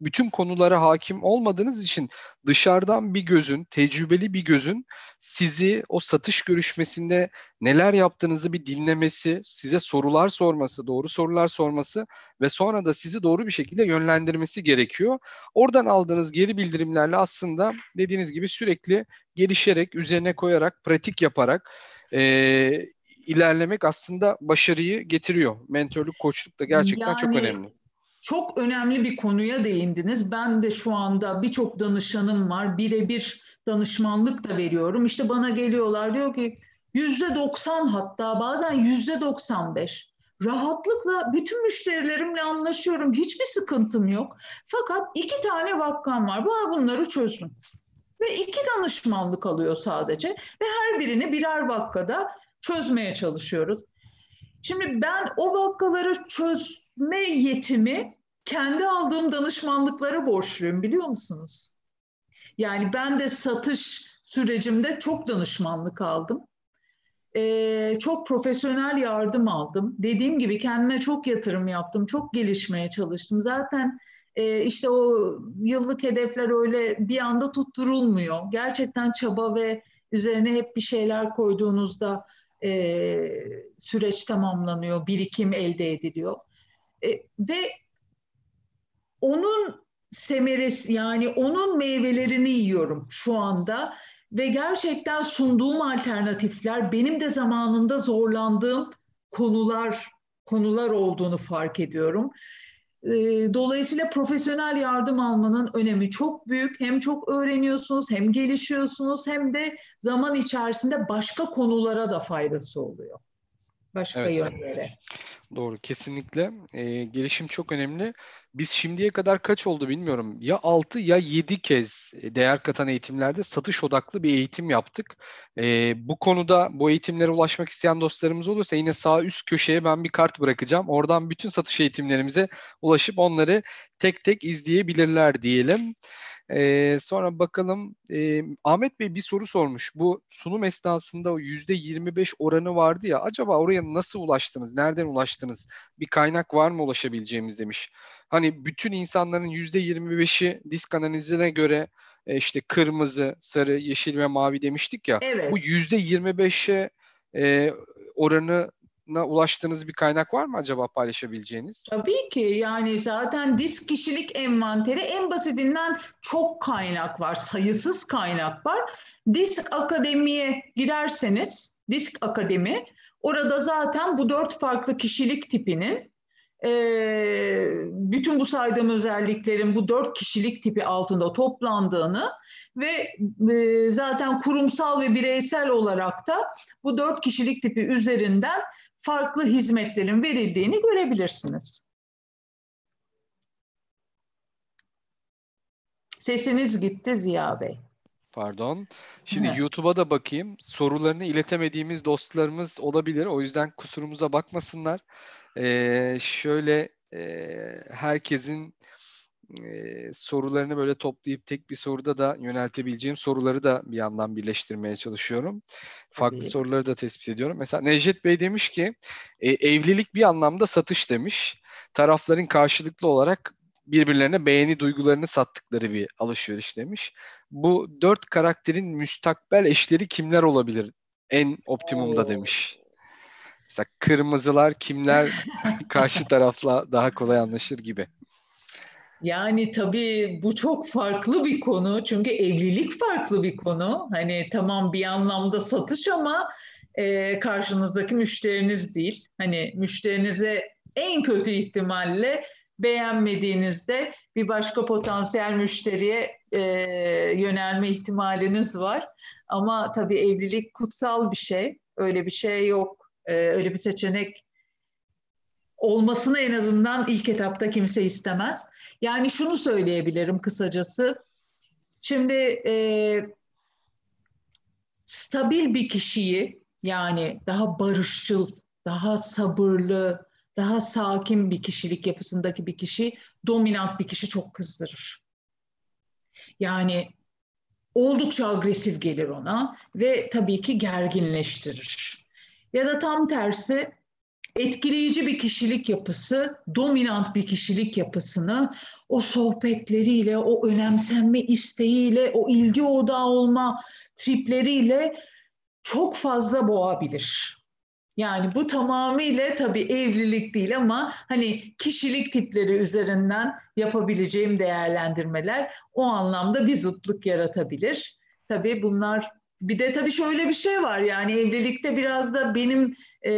bütün konulara hakim olmadığınız için dışarıdan bir gözün, tecrübeli bir gözün sizi o satış görüşmesinde neler yaptığınızı bir dinlemesi, size sorular sorması, doğru sorular sorması ve sonra da sizi doğru bir şekilde yönlendirmesi gerekiyor. Oradan aldığınız geri bildirimlerle aslında dediğiniz gibi sürekli gelişerek, üzerine koyarak, pratik yaparak e, ilerlemek aslında başarıyı getiriyor. Mentörlük, koçluk da gerçekten yani, çok önemli çok önemli bir konuya değindiniz. Ben de şu anda birçok danışanım var. Birebir danışmanlık da veriyorum. İşte bana geliyorlar diyor ki yüzde doksan hatta bazen yüzde doksan beş. Rahatlıkla bütün müşterilerimle anlaşıyorum. Hiçbir sıkıntım yok. Fakat iki tane vakkam var. Bana bunları çözün. Ve iki danışmanlık alıyor sadece. Ve her birini birer vakkada çözmeye çalışıyoruz. Şimdi ben o vakkaları çöz yetimi kendi aldığım danışmanlıklara borçluyum biliyor musunuz? Yani ben de satış sürecimde çok danışmanlık aldım. Ee, çok profesyonel yardım aldım. Dediğim gibi kendime çok yatırım yaptım. Çok gelişmeye çalıştım. Zaten e, işte o yıllık hedefler öyle bir anda tutturulmuyor. Gerçekten çaba ve üzerine hep bir şeyler koyduğunuzda e, süreç tamamlanıyor, birikim elde ediliyor. E, ve onun semeresi yani onun meyvelerini yiyorum şu anda ve gerçekten sunduğum alternatifler benim de zamanında zorlandığım konular konular olduğunu fark ediyorum. E, dolayısıyla profesyonel yardım almanın önemi çok büyük. Hem çok öğreniyorsunuz, hem gelişiyorsunuz, hem de zaman içerisinde başka konulara da faydası oluyor. Başka evet. yönlere. Doğru, kesinlikle. Ee, gelişim çok önemli. Biz şimdiye kadar kaç oldu bilmiyorum. Ya 6 ya 7 kez değer katan eğitimlerde satış odaklı bir eğitim yaptık. Ee, bu konuda bu eğitimlere ulaşmak isteyen dostlarımız olursa yine sağ üst köşeye ben bir kart bırakacağım. Oradan bütün satış eğitimlerimize ulaşıp onları tek tek izleyebilirler diyelim. Ee, sonra bakalım e, Ahmet Bey bir soru sormuş. Bu sunum esnasında o yüzde 25 oranı vardı ya. Acaba oraya nasıl ulaştınız? Nereden ulaştınız? Bir kaynak var mı ulaşabileceğimiz demiş. Hani bütün insanların yüzde 25'i disk analizine göre e, işte kırmızı, sarı, yeşil ve mavi demiştik ya. Evet. Bu yüzde 25'e e, oranı ulaştığınız bir kaynak var mı acaba paylaşabileceğiniz? Tabii ki yani zaten disk kişilik envanteri en basitinden çok kaynak var, sayısız kaynak var. Disk Akademi'ye girerseniz, Disk Akademi, orada zaten bu dört farklı kişilik tipinin bütün bu saydığım özelliklerin bu dört kişilik tipi altında toplandığını ve zaten kurumsal ve bireysel olarak da bu dört kişilik tipi üzerinden farklı hizmetlerin verildiğini görebilirsiniz. Sesiniz gitti Ziya Bey. Pardon. Şimdi evet. YouTube'a da bakayım. Sorularını iletemediğimiz dostlarımız olabilir. O yüzden kusurumuza bakmasınlar. Ee, şöyle e, herkesin e, sorularını böyle toplayıp tek bir soruda da yöneltebileceğim soruları da bir yandan birleştirmeye çalışıyorum. Farklı Tabii. soruları da tespit ediyorum. Mesela Necdet Bey demiş ki e, evlilik bir anlamda satış demiş. Tarafların karşılıklı olarak birbirlerine beğeni duygularını sattıkları bir alışveriş demiş. Bu dört karakterin müstakbel eşleri kimler olabilir en optimumda demiş. Mesela kırmızılar kimler karşı tarafla daha kolay anlaşır gibi. Yani tabii bu çok farklı bir konu. Çünkü evlilik farklı bir konu. Hani tamam bir anlamda satış ama e, karşınızdaki müşteriniz değil. Hani müşterinize en kötü ihtimalle beğenmediğinizde bir başka potansiyel müşteriye e, yönelme ihtimaliniz var. Ama tabii evlilik kutsal bir şey. Öyle bir şey yok. E, öyle bir seçenek olmasını en azından ilk etapta kimse istemez. Yani şunu söyleyebilirim kısacası. Şimdi e, stabil bir kişiyi yani daha barışçıl, daha sabırlı, daha sakin bir kişilik yapısındaki bir kişi dominant bir kişi çok kızdırır. Yani oldukça agresif gelir ona ve tabii ki gerginleştirir. Ya da tam tersi etkileyici bir kişilik yapısı, dominant bir kişilik yapısını o sohbetleriyle, o önemsenme isteğiyle, o ilgi odağı olma tripleriyle çok fazla boğabilir. Yani bu tamamıyla tabii evlilik değil ama hani kişilik tipleri üzerinden yapabileceğim değerlendirmeler o anlamda bir zıtlık yaratabilir. Tabii bunlar bir de tabii şöyle bir şey var yani evlilikte biraz da benim e,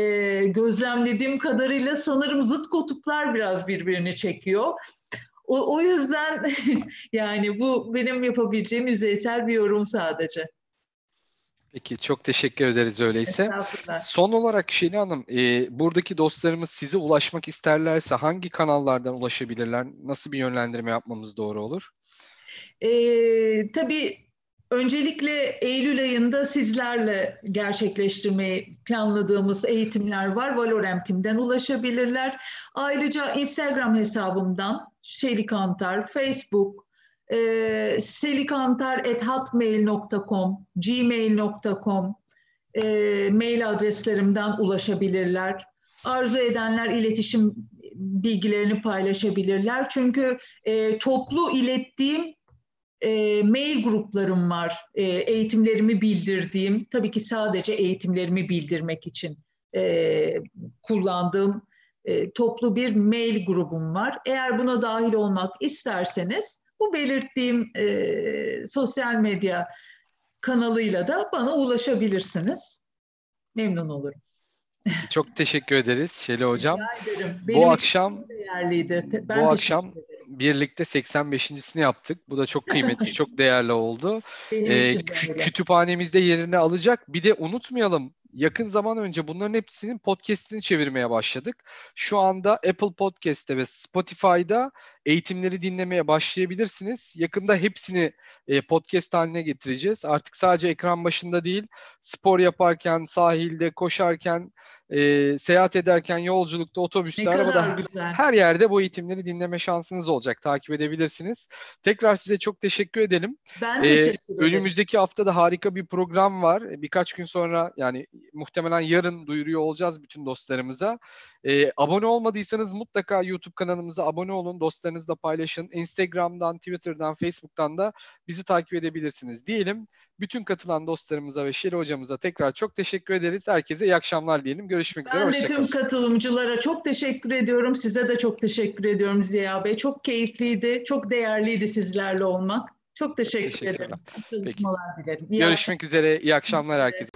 gözlemlediğim kadarıyla sanırım zıt kutuplar biraz birbirini çekiyor. O, o yüzden yani bu benim yapabileceğim yüzeysel bir yorum sadece. Peki çok teşekkür ederiz öyleyse. Son olarak Şeni Hanım, e, buradaki dostlarımız size ulaşmak isterlerse hangi kanallardan ulaşabilirler? Nasıl bir yönlendirme yapmamız doğru olur? E, tabii öncelikle Eylül ayında sizlerle gerçekleştirmeyi planladığımız eğitimler var. Valorem ulaşabilirler. Ayrıca Instagram hesabımdan Şeli Kantar, Facebook, e, selikantar.hotmail.com, gmail.com e, mail adreslerimden ulaşabilirler. Arzu edenler iletişim bilgilerini paylaşabilirler. Çünkü e, toplu ilettiğim e, mail gruplarım var. E, eğitimlerimi bildirdiğim, tabii ki sadece eğitimlerimi bildirmek için e, kullandığım e, toplu bir mail grubum var. Eğer buna dahil olmak isterseniz bu belirttiğim e, sosyal medya kanalıyla da bana ulaşabilirsiniz. Memnun olurum. Çok teşekkür ederiz Şeli Hocam. bu akşam değerliydi. Ben bu akşam birlikte 85.sini yaptık. Bu da çok kıymetli, çok değerli oldu. Ee, kütüphanemizde yerini alacak. Bir de unutmayalım yakın zaman önce bunların hepsinin podcast'ini çevirmeye başladık. Şu anda Apple Podcast'te ve Spotify'da eğitimleri dinlemeye başlayabilirsiniz. Yakında hepsini e, podcast haline getireceğiz. Artık sadece ekran başında değil, spor yaparken, sahilde, koşarken, e, seyahat ederken, yolculukta, otobüste, arabada güzel. her yerde bu eğitimleri dinleme şansınız olacak. Takip edebilirsiniz. Tekrar size çok teşekkür edelim. Ben teşekkür ederim. Önümüzdeki hafta da harika bir program var. Birkaç gün sonra yani muhtemelen yarın duyuruyor olacağız bütün dostlarımıza. E, abone olmadıysanız mutlaka YouTube kanalımıza abone olun. Dostlarınızla paylaşın. Instagram'dan, Twitter'dan, Facebook'tan da bizi takip edebilirsiniz diyelim. Bütün katılan dostlarımıza ve Şeri hocamıza tekrar çok teşekkür ederiz. Herkese iyi akşamlar diyelim. Görüşmek ben üzere. Ben de tüm katılımcılara çok teşekkür ediyorum. Size de çok teşekkür ediyorum Ziya Bey. Çok keyifliydi, çok değerliydi sizlerle olmak. Çok teşekkür ederim. Çalışmalar dilerim. İyi Görüşmek akşamlar. üzere. İyi akşamlar herkese.